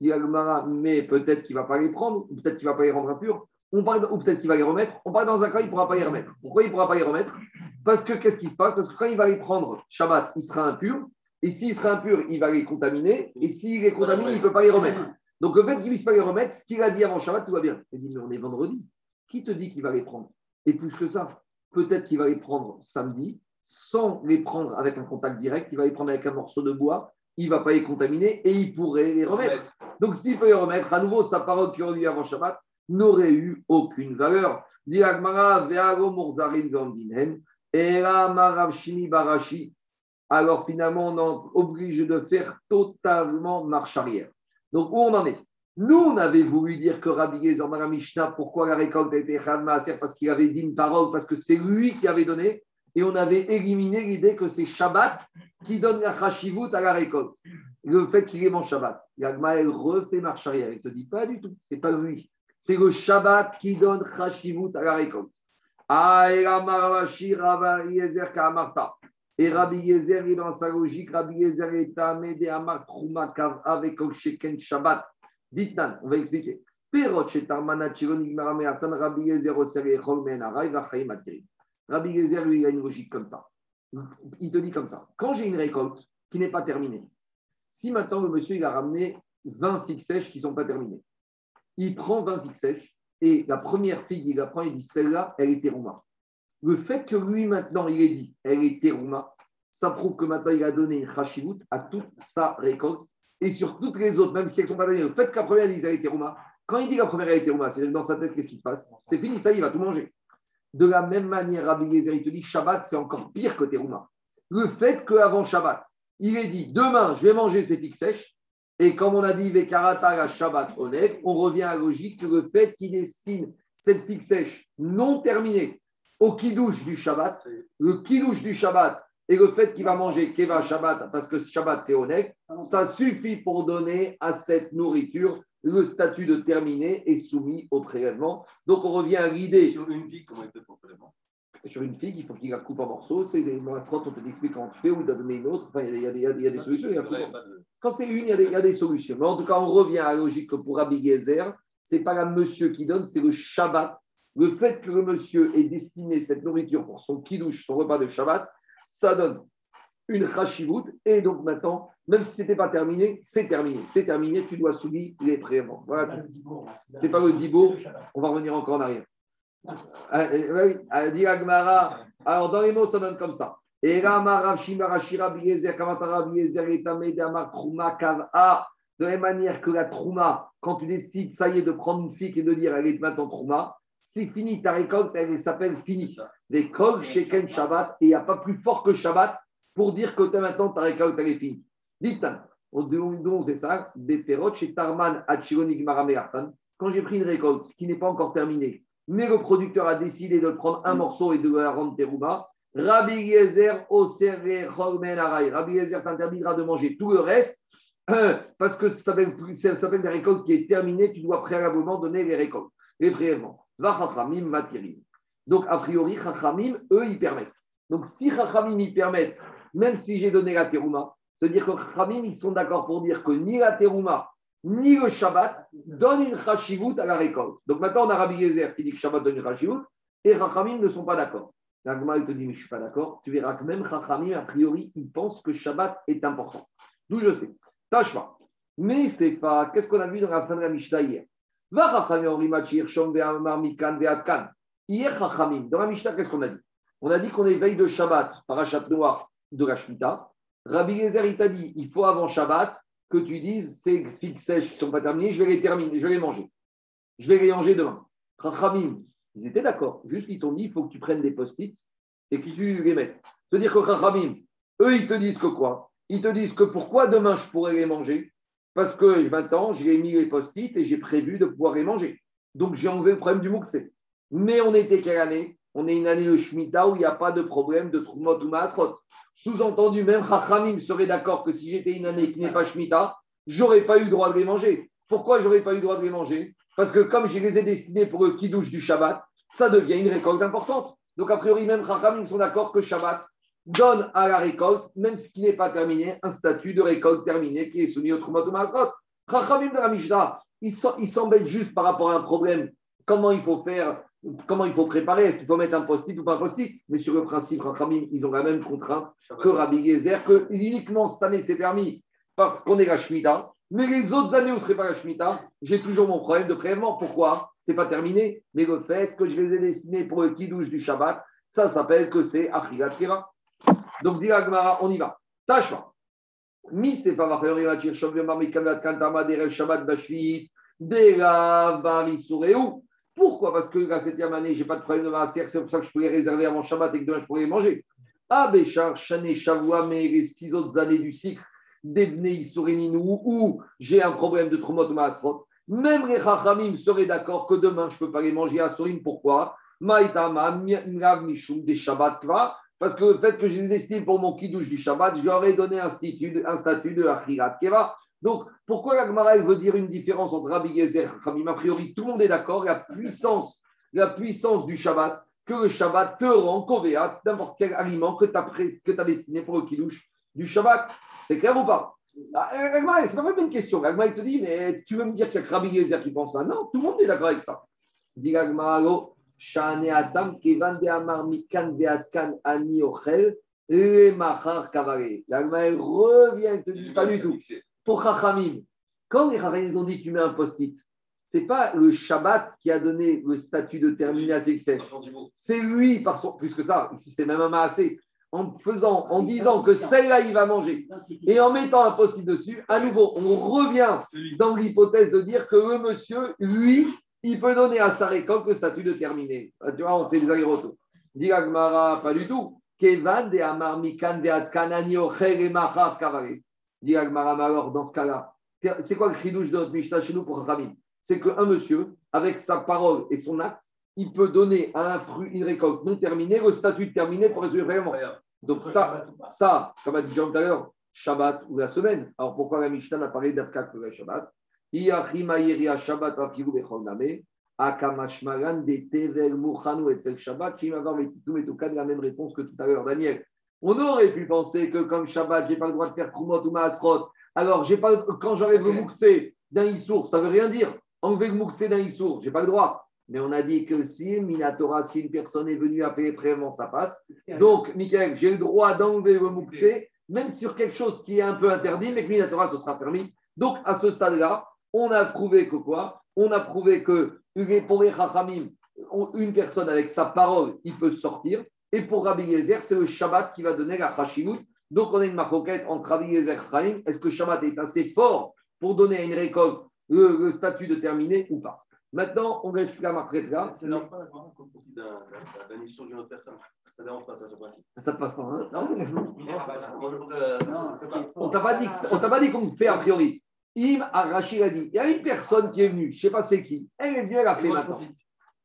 Il y a mais peut-être qu'il ne va pas les prendre, peut-être qu'il ne va pas les rendre impurs, ou peut-être qu'il va les remettre. On parle dans un cas, il ne pourra pas les remettre. Pourquoi il ne pourra pas les remettre? Parce que qu'est-ce qui se passe? Parce que quand il va les prendre Shabbat, il sera impur. Et s'il sera impur, il va les contaminer. Et s'il les contamine, il ne peut pas les remettre. Donc le fait qu'il ne puisse pas les remettre, ce qu'il a dit avant Shabbat, tout va bien. Il dit, mais on est vendredi. Qui te dit qu'il va les prendre? Et plus que ça, peut-être qu'il va les prendre samedi, sans les prendre avec un contact direct. Il va les prendre avec un morceau de bois. Il ne va pas les contaminer et il pourrait les remettre. Donc s'il peut les remettre, à nouveau, sa parole qui aurait dit avant Shabbat, n'aurait eu aucune valeur. Alors finalement, on est obligé de faire totalement marche arrière. Donc où on en est? Nous, on avait voulu dire que Rabbi Gezer Mishnah, pourquoi la récolte a été Maaser? Parce qu'il avait dit une parole, parce que c'est lui qui avait donné. Et on avait éliminé l'idée que c'est Shabbat qui donne la chashivut à la récolte. Le fait qu'il est mon Shabbat. Yagma, elle refait marche arrière. Il ne te dit pas du tout. C'est pas lui c'est le Shabbat qui donne Chashivut à la récolte. Et Rabbi Yezer, est dans sa logique, Rabbi Yezer est amédé à Martrouma Kav avec Sheken Shabbat. Dites-nous, on va expliquer. Perot Shetarmana Chironik Marameatan, Rabbi Yezer Oser Echol Men Arai Vachaim Atiri. Rabbi Yezer, lui, il a une logique comme ça. Il te dit comme ça. Quand j'ai une récolte qui n'est pas terminée, si maintenant le monsieur il a ramené 20 figues sèches qui ne sont pas terminées, il prend 20 figues sèches et la première figue, il la prend, il dit celle-là, elle est terouma. Le fait que lui, maintenant, il ait dit elle est terouma, ça prouve que maintenant, il a donné une chashivut à toute sa récolte et sur toutes les autres, même si elles ne sont pas données. Le fait que la première dise elle est terouma, quand il dit que la première elle est terouma, c'est dans sa tête, qu'est-ce qui se passe? C'est fini, ça, il va tout manger. De la même manière, Rabbi Yezer, Shabbat, c'est encore pire que terouma. Le fait qu'avant Shabbat, il ait dit demain, je vais manger ces figues sèches, et comme on a dit, Vekarata Shabbat Onek, on revient à la logique que le fait qu'il destine cette figue sèche non terminée au kidouche du Shabbat, le kidouche du Shabbat et le fait qu'il va manger Keva Shabbat, parce que Shabbat c'est Onek, ça suffit pour donner à cette nourriture le statut de terminé et soumis au prélèvement. Donc on revient à l'idée. Sur une figue, comment il fait pour prélèvement? Sur une figue, il faut qu'il la coupe en morceaux. C'est dans la on te explique comment tu fais ou donner une autre. Enfin, il y a, il y a, il y a des solutions. Quand c'est une, il y, a des, il y, a des, solutions. Mais en tout cas, on revient à la logique que pour Rabbi Gezer, ce n'est pas le monsieur qui donne, c'est le Shabbat. Le fait que le monsieur ait destiné cette nourriture pour son kidouche, son repas de Shabbat, ça donne une chashivut. Et donc maintenant, même si ce n'était pas terminé, c'est terminé. C'est terminé, tu dois soumettre les prévents. Voilà. C'est pas le dibo. On va revenir encore en arrière. Ah, euh, Alors, dans les mots, ça donne comme ça. De la même manière que la trouma, quand tu décides, ça y est, de prendre une figue et de dire elle est maintenant trouma, c'est fini, ta récolte, elle s'appelle fini. Les kol, sheken, Shabbat, et il n'y a pas plus fort que Shabbat pour dire que maintenant ta récolte, elle est finie. Dites, on c'est ça, des chez Tarman, quand j'ai pris une récolte qui n'est pas encore terminée, mais le producteur a décidé de prendre un morceau et de la rendre terouma, Rabbi Yezer, Rabbi Yezer t'interdira de manger tout le reste parce que ça s'appelle des récoltes qui est terminée, tu dois préalablement donner les récoltes, les prélèvements. Va Chachamim, va Donc, a priori, Chachamim, eux, ils permettent. Donc, si Chachamim, ils permettent, même si j'ai donné la terouma, c'est-à-dire que Chachamim, ils sont d'accord pour dire que ni la terouma, ni le Shabbat donnent une chashivut à la récolte. Donc maintenant, on a Rabbi Yezer qui dit que Shabbat donne une chashivut, et Chachamim ne sont pas d'accord. L'Agma, il te dit, mais je ne suis pas d'accord. Tu verras que même Chachamim, a priori, il pense que Shabbat est important. D'où je sais. Tâche pas. Mais c'est pas. Qu'est-ce qu'on a vu dans la fin de la Mishnah hier? Va Hier, Chachamim, dans la Mishnah, qu'est-ce qu'on a dit? On a dit qu'on est veille de Shabbat, parachat noir de la Shemitah. Rabbi Yezer, il t'a dit, il faut avant Shabbat que tu dises ces figues sèches qui ne sont pas terminées, je vais les terminer, je vais les manger. Je vais les manger demain. Chachamim, ils étaient d'accord. Juste, ils t'ont dit, il faut que tu prennes des post-it et que tu les mettes. C'est-à-dire que Chachamim, eux, ils te disent que quoi? Ils te disent que pourquoi demain je pourrais les manger? Parce que maintenant, j'ai mis les post-it et j'ai prévu de pouvoir les manger. Donc, j'ai enlevé le problème du moukse. Mais on était quelle On est une année de Shemitah où il n'y a pas de problème de Trumot ou Maasrot. Sous-entendu, même Chachamim serait d'accord que si j'étais une année qui n'est pas Shemitah, j'aurais pas eu le droit de les manger. Pourquoi j'aurais pas eu le droit de les manger? Parce que comme je les ai destinés pour le kidouche du Shabbat, ça devient une récolte importante. Donc, a priori, même Chachamim sont d'accord que Shabbat, donne à la récolte, même ce qui n'est pas terminé, un statut de récolte terminée qui est soumis au Trumat ou Masrot. Chachamim de la Mishnah, il s'embête juste par rapport à un problème. Comment il faut faire Comment il faut préparer Est-ce qu'il faut mettre un post-it ou pas un post-it Mais sur le principe, Chachamim, ils ont la même contrainte que Rabbi Gezer, que uniquement cette année c'est permis parce qu'on est la Shemitah. Mais les autres années où ce ne serait pas la Shemitah, j'ai toujours mon problème de prélèvement. Pourquoi Ce n'est pas terminé. Mais le fait que je les ai destinés pour le kidouche du Shabbat, ça s'appelle que c'est Achigat Kira. Donc, dit on y va. Tâche Mi c'est pas Shabbat Pourquoi Parce que la septième année, je n'ai pas de problème de ma c'est pour ça que je les réserver avant Shabbat et que demain je pourrais les manger. Ah, Béchar, Chané, Shavua, mais les six autres années du cycle, d'Ebne Isuréninou, où j'ai un problème de Trumot Maasrot, même les Chachamim seraient d'accord que demain je ne peux pas les manger à Sorim. Pourquoi? Parce que le fait que je les estime pour mon kidouche du Shabbat, je leur ai donné un statut, un statut de Achirat Keva. Donc, pourquoi la Gemara veut dire une différence entre Rabbi Gezer et Rabbi A priori, tout le monde est d'accord, la puissance, la puissance du Shabbat, que le Shabbat te rend kovéat n'importe quel aliment que tu as, as, destiné pour le kidouche du Shabbat. C'est clair ou pas? Ah, c'est pas même une question. Agma, il te dit, mais tu veux me dire qu'il y a que Rabbi Gezer qui pense ça? Non, tout le monde est d'accord avec ça. Dit Agma, Shane Atam, Kevan de Amar Mikan Beatkan Ani Ochel, Le Machar Kavare. L'Allemagne revient, il te dit pas du tout. Pour Chachamim, quand les Chachamim ont dit tu mets un post-it, c'est pas le Shabbat qui a donné le statut de terminé à C'est lui, par son, plus que ça, ici c'est même un assez, en faisant, en disant que celle-là il va manger et en mettant un post-it dessus, à nouveau, on revient dans l'hypothèse de dire que le monsieur, lui, il peut donner à sa récolte le statut de terminé. Ah, tu vois, on fait des allers-retours. Dit pas du tout. Kevan de Amar Mikan de Adkanani Ocher et Machar Kavare. Dit alors dans ce cas-là, c'est quoi le chidouche de notre Mishnah chez nous pour Ramim C'est qu'un monsieur, avec sa parole et son acte, il peut donner à un fruit, une récolte non terminée, le statut de terminé pour résoudre vraiment. Donc ça, ça, comme a dit Jean tout à l'heure, Shabbat ou la semaine. Alors pourquoi la Mishnah n'a parlé d'Afka que le Shabbat? Shabbat Akamashmaran de Tevel Mouchanou et Shabbat, qui m'a la même réponse que tout à l'heure, Daniel. On aurait pu penser que comme Shabbat, je n'ai pas le droit de faire Krumot ou Maasrot. Alors, j'ai pas, quand j'enlève le Moukse d'un Issour, ça ne veut rien dire. Enlever le Moukse d'un Issour, je n'ai pas le droit. Mais on a dit que si Minatora, si une personne est venue payer préalablement, ça passe. Donc, Michael, j'ai le droit d'enlever le Moukse, même sur quelque chose qui est un peu interdit, mais que Minatora, ce sera permis. Donc, à ce stade-là, on a prouvé que quoi? On a prouvé que pour les une personne avec sa parole, il peut sortir. Et pour Rabbi Yezer, c'est le Shabbat qui va donner la Hashimut. Donc, on a une maroquette entre Rabbi Yezer et Chachamim. Est-ce que le Shabbat est assez fort pour donner à une récolte le, statut de terminé ou pas? Maintenant, on reste là, après là. Ça ne dérange pas d'un issue d'une autre personne. Ça ne dérange pas, ça, ce principe. Ça ne passe pas. hein? Non? On t'a pas dit, on t'a pas dit qu'on fait a priori. Im Arachi a dit, il y a une personne qui est venue, je ne sais pas c'est qui. Elle est venue, elle a fait maintenant. profite.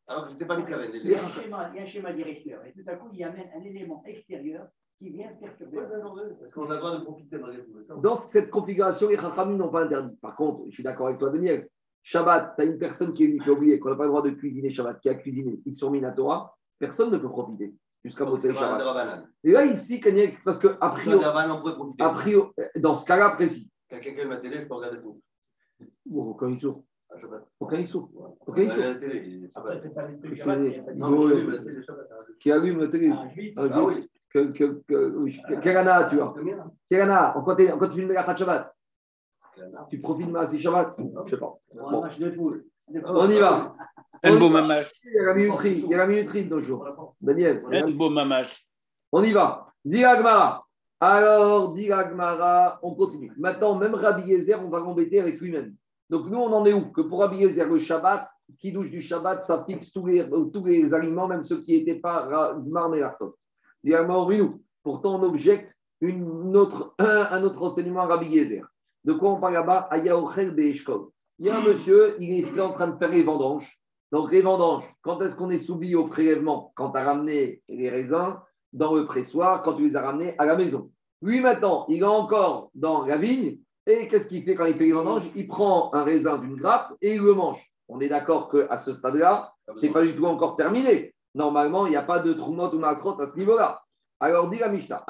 Alors que je n'étais pas mis Kaven. Il y, a un schéma, il y a un schéma directeur. Et tout à coup, il amène un élément extérieur qui vient perturber. Parce qu'on a le droit de profiter malgré tout. ça. Dans cette configuration, les Chachamim n'ont pas interdit. Par contre, je suis d'accord avec toi, Daniel. Shabbat, tu as une personne qui est venue, qui a oublié qu'on n'a pas le droit de cuisiner Shabbat, qui a cuisiné, ils sont mis la Torah, personne ne peut profiter jusqu'à le un Shabbat. Et là, ici, parce que, a priori, a dans ce cas-là précis, Quand quelqu'un allume la télé, je peux regarder tout. oh, aucun issou, Ah, Shabbat. aucun issou, Ouais. aucun issou, La télé, il- Après, Shabbat. c'est pas l'esprit qui allume la télé. Un juif, Un Ah juif. oui. Que, que, que, oui, quel ana tu as Quel ana Quand, tu fais une méga Shabbat, tu profites de Maasé Shabbat? Je sais pas. Bon, on y va. Va. mamache. Il y a la minuterie, il y a la minuterie de nos jours. Daniel, Un beau mamache. on y va. Dis Agmara. Alors, dit Agmara, on continue. Maintenant, même Rabbi Yezer, on va l'embêter avec lui-même. Donc, nous, on en est où? Que pour Rabbi Yezer, le Shabbat, qui douche du Shabbat, ça fixe tous les, tous les aliments, même ceux qui n'étaient pas nous. Pourtant, on objecte une autre, un, un autre enseignement à Rabbi Yezer. De quoi on parle là-bas? Il y a un monsieur, il est en train de faire les vendanges. Donc, les vendanges, quand est-ce qu'on est soumis au prélèvement? Quand tu as ramené les raisins dans le pressoir, quand tu les as ramenés à la maison. Lui, maintenant, il est encore dans la vigne. Et qu'est-ce qu'il fait quand il fait les vendanges Il prend un raisin d'une grappe et il le mange. On est d'accord qu'à ce stade-là, c'est pas du tout encore terminé. Normalement, il n'y a pas de troumot ou masrot à ce niveau-là. Alors, dit la Mishnah,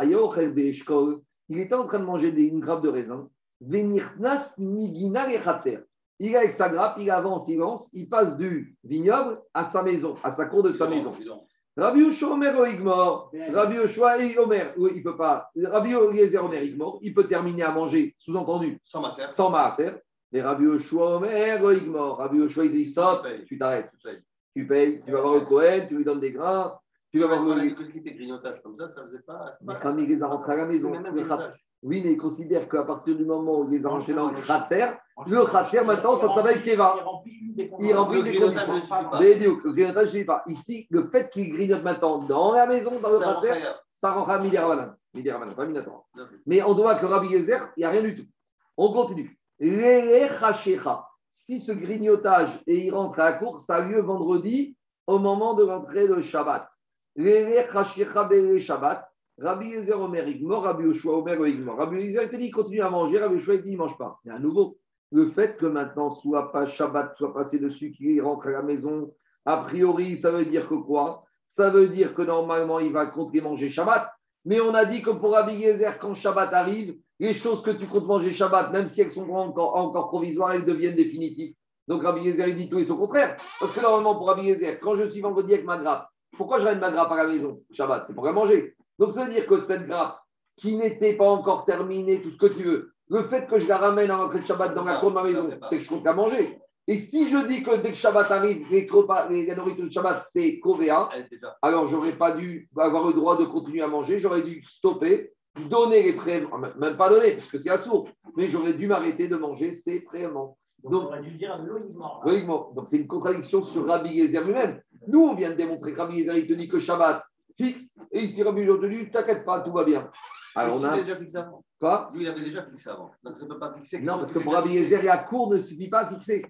il était en train de manger une grappe de raisin. Il est avec sa grappe, il avance en silence, il passe du vignoble à sa maison, à sa cour de sa maison. Rabbi Yoshua Omer Oigmor, Rabbi Yoshua et Omer, oui, il peut pas. Rabbi Eliezer Omer Igmor, il peut terminer à manger, sous-entendu, Sans ma serre. sans maaser. Mais Rabbi Yoshua Omer Oigmor, Rabbi Yoshua il dit stop, tu t'arrêtes, tu payes, tu vas voir le Cohen, tu lui donnes des grains, tu vas voir le. dit que ce qui était grignotage comme ça, ça faisait pas. Mais quand il les a rentrés à la maison, Oui, mais il considère qu'à partir du moment où il les a dans le Kratzer, le Kratzer maintenant, ça s'appelle Keva. Il remplit des conditions. Mais le grignotage, je ne pas. Ici, le fait qu'il grignote maintenant dans la maison, dans le Kratzer, ça rend Midi Ravanan. Midi Ravanan, pas Minatora. Mais on doit que Rabbi Yezer, il n'y a rien du tout. On continue. Si ce grignotage et il rentre à la cour, ça a lieu vendredi au moment de l'entrée de Shabbat. Shabbat. Rabbi Yezer Omer Igmor, Rabbi Yoshua Omer Igmor. Rabbi Yezer il te dit il continue à manger, Rabbi Yoshua il dit il ne mange pas. Mais à nouveau, le fait que maintenant soit pas Shabbat, soit passé dessus, qu'il rentre à la maison, a priori, ça veut dire que quoi? Ça veut dire que normalement, il va compter manger Shabbat. Mais on a dit que pour Rabbi Yezer, quand Shabbat arrive, les choses que tu comptes manger Shabbat, même si elles sont encore, encore provisoires, elles deviennent définitives. Donc Rabbi Yezer, il dit tout et son contraire. Parce que normalement, pour Rabbi Yezer, quand je suis vendredi avec ma grappe, pourquoi je ramène ma grappe à la maison? Shabbat, c'est pour la manger. Donc ça veut dire que cette grappe, qui n'était pas encore terminée, tout ce que tu veux, le fait que je la ramène à l'entrée de Shabbat dans la cour de ma maison, c'est que je compte la manger. Et si je dis que dès que Shabbat arrive, les, repas, la nourriture de Shabbat, c'est déjà. alors j'aurais pas dû avoir le droit de continuer à manger, j'aurais dû stopper, donner les prélèvements, même pas donner, parce que c'est assourd, mais j'aurais dû m'arrêter de manger ces prélèvements. Donc, Donc, on aurait dû dire de l'eau uniquement. logiquement, donc c'est une contradiction sur Rabbi Yezer lui-même. Nous, on vient de démontrer que Rabbi Yezer, il te dit que Shabbat fixe, et ici Rabbi Yezer dit, t'inquiète pas, tout va bien. Alors on il a avait déjà fixé avant. pas Lui, il avait déjà fixé avant. Donc ça ne peut pas fixer. Non, parce que pour Rabbi. Yezer, la cour ne suffit pas à fixer.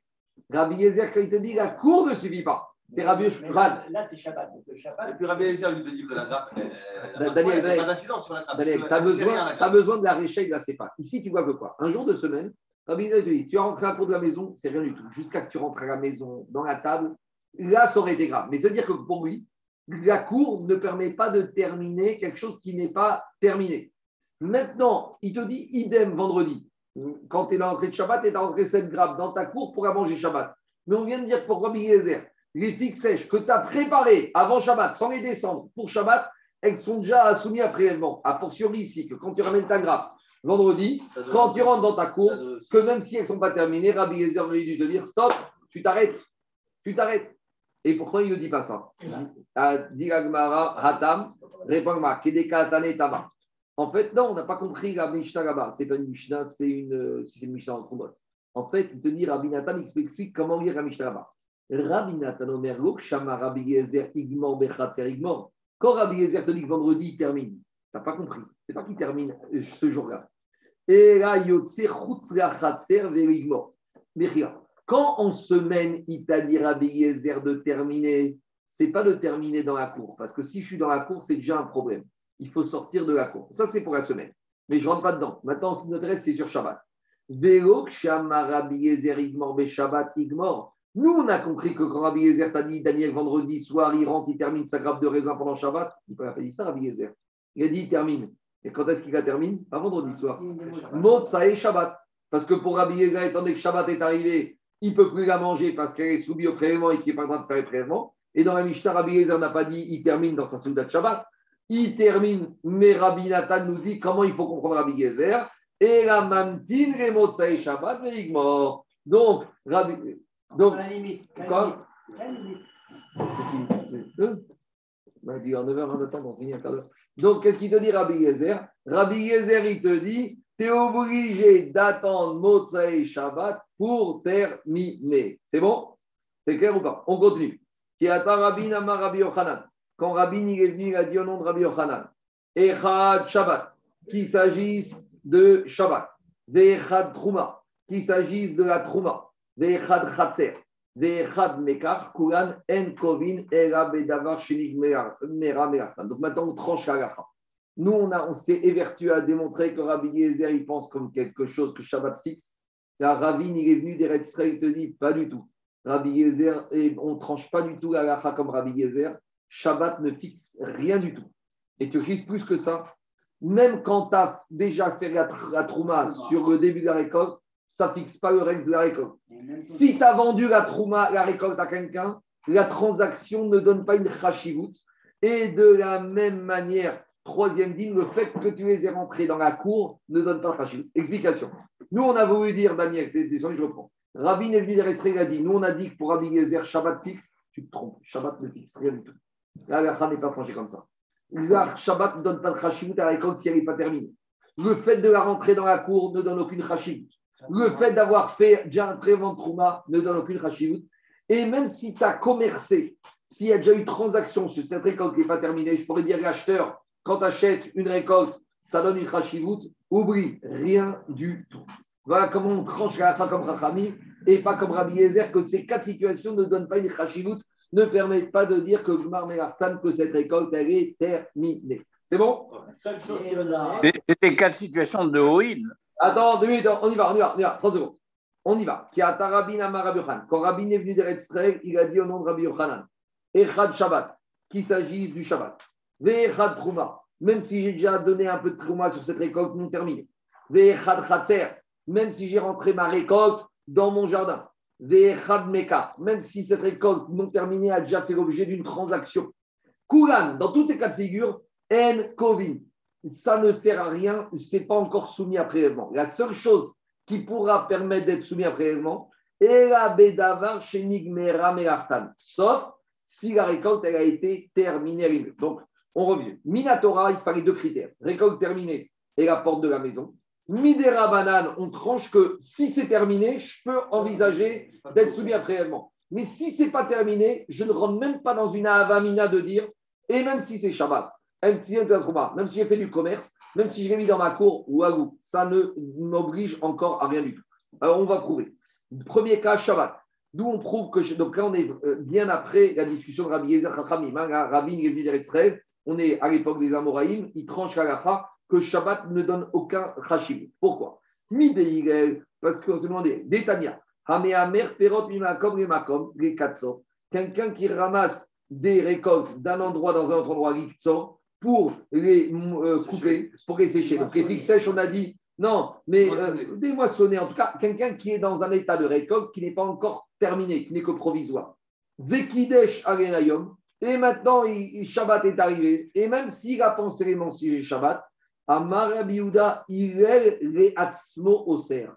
Rabbi Yezer, quand il te dit la cour ne suffit pas, c'est Rabbi Yoshua. Là, c'est Shabbat. Donc, le Et puis Rabbi Eliezer lui te dit que la grappe. Daniel, Daniel. Pas d'incidence sur la grappe. Daniel, parce tu as besoin, de la réchaille de la CEPA. Ici, tu vois que quoi Un jour de semaine, Rabbi Yezer te dit tu es rentré à la cour de la maison, c'est rien du tout. Jusqu'à que tu rentres à la maison, dans la table, là, ça aurait été grave. Mais c'est-à-dire que pour lui, la cour ne permet pas de terminer quelque chose qui n'est pas terminé. Maintenant, il te dit idem vendredi. Quand tu es dans l'entrée de Shabbat, tu es rentré cette grappe dans ta cour pour manger Shabbat. Mais on vient de dire pour Rabbi Yezer, les figues sèches que tu as préparées avant Shabbat, sans les descendre pour Shabbat, elles sont déjà soumises à prélèvement. A fortiori ici, que quand tu ramènes ta grappe vendredi, quand tu rentres dans ta cour, que même si elles ne sont pas terminées, Rabbi Yezer lui dit de dire stop, tu t'arrêtes, tu t'arrêtes. Et pourtant, il ne dit pas ça. Ah, Hatam. En fait, non, on n'a pas compris la Mishnah là-bas. C'est pas une Mishnah, c'est une, euh, une Mishnah en combat. En fait, il te dit, Rabbi Nathan explique comment lire la Mishnah là-bas. Rabbi Nathan Omer Lok, Shama Rabbi Yezer, Igmor Bechatzer Igmor. Quand Rabbi Yezer te dit que vendredi, il termine, tu n'as pas compris. C'est pas qu'il termine euh, ce jour-là. Et là, Yotse Chutzra Chatzer Verigmor. Regarde, quand en semaine, il t'a dit Rabbi Yezer de terminer, c'est pas de terminer dans la cour. Parce que si je suis dans la cour, c'est déjà un problème. Il faut sortir de la cour. Ça, c'est pour la semaine. Mais je ne rentre pas dedans. Maintenant, ce qui nous intéresse, c'est sur Shabbat. Nous, on a compris que quand Rabbi Yezer t'a dit, Daniel, vendredi soir, il rentre, il termine sa grappe de raisin pendant Shabbat, il n'a pas dit ça, Rabbi Yezer. Il a dit, il termine. Et quand est-ce qu'il la termine? Pas vendredi soir. ça est Shabbat. Parce que pour Rabbi Yezer, étant donné que Shabbat est arrivé, il ne peut plus la manger parce qu'elle est soumise au prélèvement et qu'il n'est pas en train de faire le prélèvement. Et dans la Mishnah, Rabbi Yezer n'a pas dit, il termine dans sa Souda de Shabbat. Il termine, mais Rabbi Nathan nous dit comment il faut comprendre Rabbi Yezer. Et la mamtine, les Motsaï Shabbat, mais Donc, Rabbi. Donc, la limite. la quoi? limite, à la limite. C'est deux On m'a dit en 9 heures en attendant, on finit un quart d'heure. Donc, qu'est-ce qu'il te dit, Rabbi Yezer Rabbi Yezer, il te dit tu es obligé d'attendre Motsaï Shabbat pour terminer. C'est bon? C'est clair ou pas? On continue. Qui Rabbi Nama Rabbi. Quand Rabbi est venu, il a dit au nom de Rabbi Yochanan Echad Shabbat, qu'il s'agisse de Shabbat, Vechad Trouma, qu'il s'agisse de la Trouma, Vechad Chatzer, Vechad Mekar, Kuran En Kovin, Era Bedavar Shenig Mera. Donc maintenant, on tranche la gacha. Nous, on, a, on s'est évertué à démontrer que Rabbi Yezer, il pense comme quelque chose que Shabbat fixe. La Ravin, il est venu des Israël, il te dit pas du tout. Rabbi Yezer, et on ne tranche pas du tout la gacha comme Rabbi Yezer. Shabbat ne fixe rien du tout. Et tu fiches plus que ça. Même quand tu as déjà fait la, la trouma sur le début de la récolte, ça ne fixe pas le règle de la récolte. Si tu as vendu la trouma, la récolte à quelqu'un, la transaction ne donne pas une chashivut. Et de la même manière, troisième dîme, le fait que tu les aies rentrés dans la cour ne donne pas de chashivut. Explication. Nous, on a voulu dire, Daniel, désolé, je reprends. Rabbi il a dit, nous, on a dit que pour Rabbi Yezer, Shabbat fixe. Tu te trompes, Shabbat ne fixe rien du tout. La halakha n'est pas tranchée comme ça. La Shabbat ne donne pas de chashivut à la si elle n'est pas terminée. Le fait de la rentrer dans la cour ne donne aucune chashivut. Le fait d'avoir fait déjà un très bon trouma ne donne aucune chashivut. Et même si tu as commercé, s'il y a déjà eu transaction sur cette récolte qui n'est pas terminée, je pourrais dire l'acheteur, quand tu achètes une récolte, ça donne une chashivut, oublie, rien du tout. Voilà comment on tranche la halakha comme Rachami et pas comme Rabbi Yezer, que ces quatre situations ne donnent pas une chashivut, ne permettent pas de dire que Gmar Melartan, que cette récolte, elle est terminée. C'est bon? C'était quatre situations de Oïl. Attends, deux minutes, on y va, on y va, on y va, 30 secondes. On y va. Quand Rabbi est venu d'Eretz il a dit au nom de Rabbi Yochanan Echad Shabbat, qu'il s'agisse du Shabbat. Ve'echad Trouma, même si j'ai déjà donné un peu de Trouma sur cette récolte non terminée. Ve'echad Chatzer, même si j'ai rentré ma récolte dans mon jardin. Ve'echad Meka, même si cette récolte non terminée a déjà fait l'objet d'une transaction. Kulan, dans tous ces cas de figure, En Kovin, ça ne sert à rien, ce n'est pas encore soumis à prélèvement. La seule chose qui pourra permettre d'être soumis à prélèvement est la Bedavar Shenig Mera Melartan, sauf si la récolte elle a été terminée. Donc, on revient. Minatora, il fallait deux critères. Récolte terminée et la porte de la maison. Midera Banane, on tranche que si c'est terminé, je peux envisager d'être soumis à prélèvement. Mais si ce n'est pas terminé, je ne rentre même pas dans une avamina de dire, et même si c'est Shabbat, même si c'est j'ai fait du commerce, même si je l'ai mis dans ma cour ou ça ne m'oblige encore à rien du tout. Alors on va prouver. Premier cas, Shabbat. D'où on prouve que. Donc là, on est euh, bien après la discussion de Rabbi Yezer Chachamim. Hein, Rabbi d'Israël. On est à l'époque des Amoraïm. Il tranche la gacha que Shabbat ne donne aucun chashim. Pourquoi? Midei parce qu'on s'est demandé, Détania, Hameamer, Perot, Mimakom, les Makom, les Katso. Quelqu'un qui ramasse des récoltes d'un endroit dans un autre endroit, Gikso, pour les euh, couper, pour les sécher. Donc les sèches, on a dit, non, mais euh, démoissonner, en tout cas, quelqu'un qui est dans un état de récolte qui n'est pas encore terminé, qui n'est que provisoire. Vekidesh Arenayom, et maintenant, il, il- Shabbat est arrivé, et même s'il a pensé les mensurer Shabbat, Amar Rabbi Yehuda, il est les Atzmo Oser.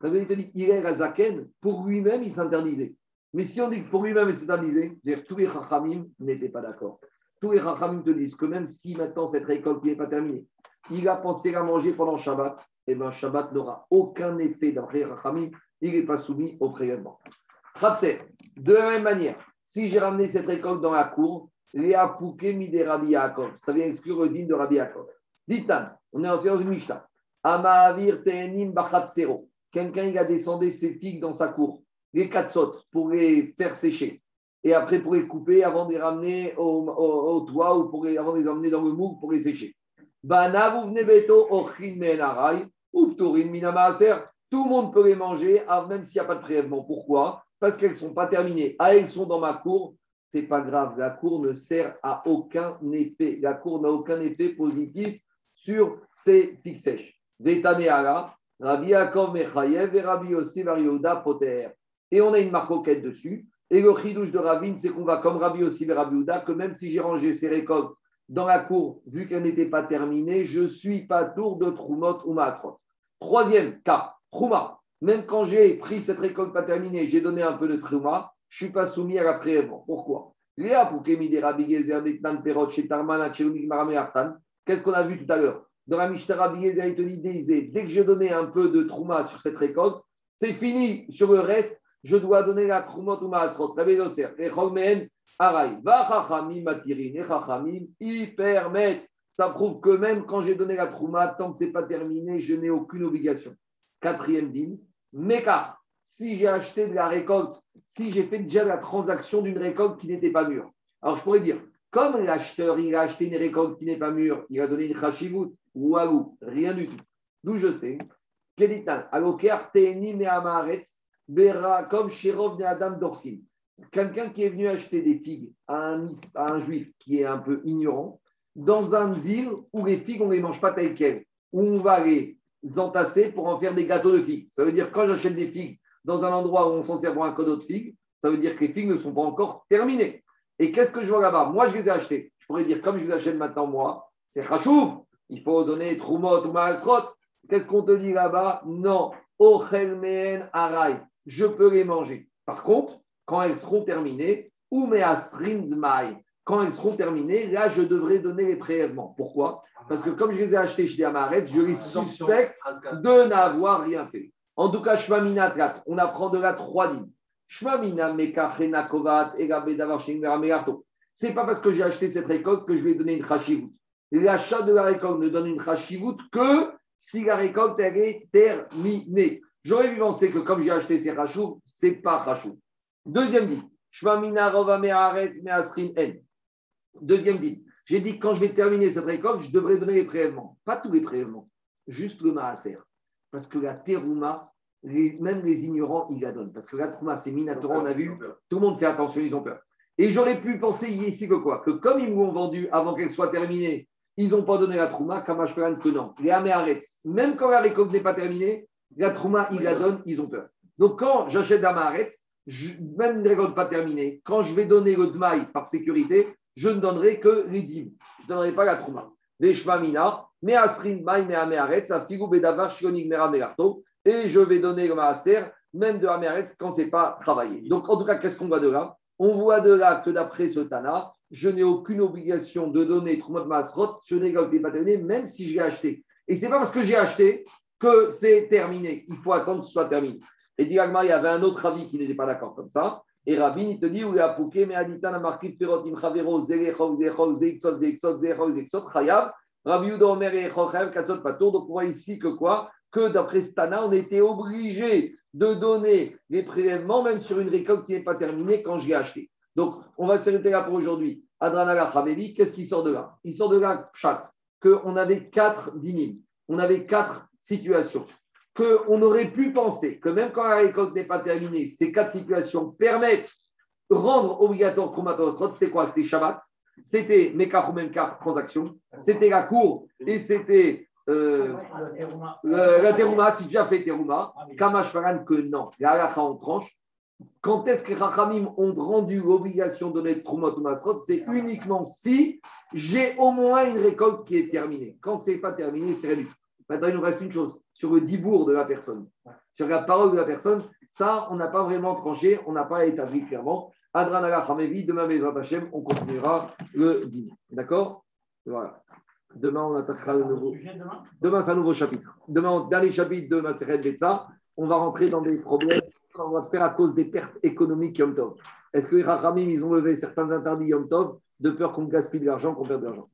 Rabbi Yehuda dit, il est pour lui-même, il s'interdisait. Mais si on dit que pour lui-même, il s'interdisait, c'est-à-dire tous les Chachamim n'étaient pas d'accord. Tous les Chachamim te disent que même si maintenant cette récolte n'est pas terminée, il a pensé la manger pendant Shabbat, et bien Shabbat n'aura aucun effet d'après les Chachamim, il n'est pas soumis au prélèvement. Khatser, De la même manière, si j'ai ramené cette récolte dans la cour, les apouké Yaakov. Ça vient exclure le din de Rabbi Yaakov. Ditan, on est en séance de Mishnah. Amaavir te'enim bachatsero. Quelqu'un, il a descendu ses figues dans sa cour, les quatre sautes, pour les faire sécher. Et après, pour les couper avant de les ramener au, au- toit ou pour les, avant de les emmener dans le moule pour les sécher. Tout le monde peut les manger, ah, même s'il n'y a pas de prélèvement. Pourquoi? Parce qu'elles ne sont pas terminées. Ah, elles sont dans ma cour. C'est pas grave. La cour ne sert à aucun effet. La cour n'a aucun effet positif sur ces figues sèches. Et Poter. Et on a une marcoquette dessus. Et le chidouche de Ravine, c'est qu'on va comme Rabbi Yossi et que même si j'ai rangé ces récoltes dans la cour, vu qu'elles n'étaient pas terminées, je suis pas tour de Trumot ou Maatsrot. Troisième cas, Trouma. Même quand j'ai pris cette récolte pas terminée, j'ai donné un peu de Trouma, je ne suis pas soumis à la prélèvement. Pourquoi? Qu'est-ce qu'on a vu tout à l'heure? Dans la Mishnah, Rabbi il te disait, dès que j'ai donné un peu de Trouma sur cette récolte, c'est fini. Sur le reste, je dois donner la Matirin, et Chachamim, ils permettent. Ça prouve que même quand j'ai donné la Trouma, tant que ce n'est pas terminé, je n'ai aucune obligation. Quatrième dîme, Mekar. Si j'ai acheté de la récolte, si j'ai fait déjà la transaction d'une récolte qui n'était pas mûre. Alors je pourrais dire, comme l'acheteur, il a acheté une récolte qui n'est pas mûre, il a donné une chashivut ou alou, rien du tout. D'où je sais, comme Sherov ne Adam. Quelqu'un qui est venu acheter des figues à un, mis- à un juif qui est un peu ignorant, dans un deal où les figues, on ne les mange pas telles quelles, où on va les entasser pour en faire des gâteaux de figues. Ça veut dire quand j'achète des figues dans un endroit où on s'en sert pour un cadeau de figues, ça veut dire que les figues ne sont pas encore terminées. Et qu'est-ce que je vois là-bas? Moi, je les ai achetées. Je pourrais dire, comme je les achète maintenant, moi, c'est rachouf. Il faut donner Troumot ou Maasrot. Qu'est-ce qu'on te dit là-bas? Non. Ochel mehen arai. Je peux les manger. Par contre, quand elles seront terminées, ou mai, quand elles seront terminées, là, je devrais donner les prélèvements. Pourquoi? Parce que comme je les ai achetés chez Amaret, je les suspecte de n'avoir rien fait. En tout cas, Shmamina 4, on apprend de la 3 dîmes. Shmamina mekachena kovat. C'est pas parce que j'ai acheté cette récolte que je vais donner une chashivut. L'achat de la récolte ne donne une chashivut que si la récolte elle est terminée. J'aurais vu penser que comme j'ai acheté ces chashou, c'est pas chashou. Deuxième dit, Shmamina rova me'aret me'asrin en. Deuxième dit, j'ai dit quand je vais terminer cette récolte, je devrais donner les prélèvements. Pas tous les prélèvements, juste le maaser. Parce que la terouma, même les ignorants, ils la donnent. Parce que la trouma, c'est minatora, on a vu, tout le monde fait attention, ils ont peur. Et j'aurais pu penser ici que quoi? Que comme ils m'ont vendu avant qu'elle soit terminée, ils n'ont pas donné la trouma, Kamashperan que non. Les Améharetz, même quand la récolte n'est pas terminée, la trouma, ils la donnent, ils ont peur. Donc quand j'achète je- même une récolte pas terminée, quand je vais donner le dmaï par sécurité, je ne donnerai que les dîmes. Je ne donnerai pas la trouma. Les shmamina, mais asrin maï, un figou bedavar, shionig mera et je vais donner le maaser, même de améharetz, quand ce n'est pas travaillé. Donc en tout cas, qu'est-ce qu'on voit de là? On voit de là que d'après ce Tana, je n'ai aucune obligation de donner Trumot Masrot sur les pas terminées, même si je l'ai acheté. Et ce n'est pas parce que j'ai acheté que c'est terminé. Il faut attendre que ce soit terminé. Et dit Agmar, il y avait un autre avis qui n'était pas d'accord comme ça. Et Rabbi, il te dit, où il a pouqué, mais Aditan a marqué Perot, im Chavero, Zerechov, Zerechov, Zexot, Zexot, Zerechov, Zexot, Chayav, Rabbi Udo Omer et Chochav, Katsot, Pato. Donc on voit ici que quoi? Que d'après Stana, on était obligé de donner les prélèvements, même sur une récolte qui n'est pas terminée quand je l'ai acheté. Donc on va s'arrêter là pour aujourd'hui. Adranaga Chamevi, qu'est-ce qui sort de là? Il sort de là, chat, qu'on avait quatre dynimes, on avait quatre situations qu'on aurait pu penser que même quand la récolte n'est pas terminée, ces quatre situations permettent rendre obligatoire Krumatosrot. C'était quoi? C'était Shabbat, c'était Mekar ou Memkar, transaction, c'était la cour et c'était euh, la Terouma, si tu as fait Terouma. Oui. Kamash Faran que non. La en tranche. Quand est-ce que les Chachamim ont rendu l'obligation de donner Trumot C'est uniquement si j'ai au moins une récolte qui est terminée. Quand ce n'est pas terminé, c'est réduit. Maintenant, il nous reste une chose sur le dibour de la personne, sur la parole de la personne. Ça, on n'a pas vraiment tranché, on n'a pas établi clairement. Adranaga Hamevi, demain, on continuera le dîner. D'accord? Voilà. Demain, on attaquera le nouveau. Sujet demain? Demain, c'est un nouveau chapitre. Demain, dernier chapitre de Maseret Betsa, on va rentrer dans des problèmes on va faire à cause des pertes économiques Yom Tov. Est-ce que les Rachamim, ils ont levé certains interdits Yom Tov de peur qu'on gaspille de l'argent, qu'on perde de l'argent?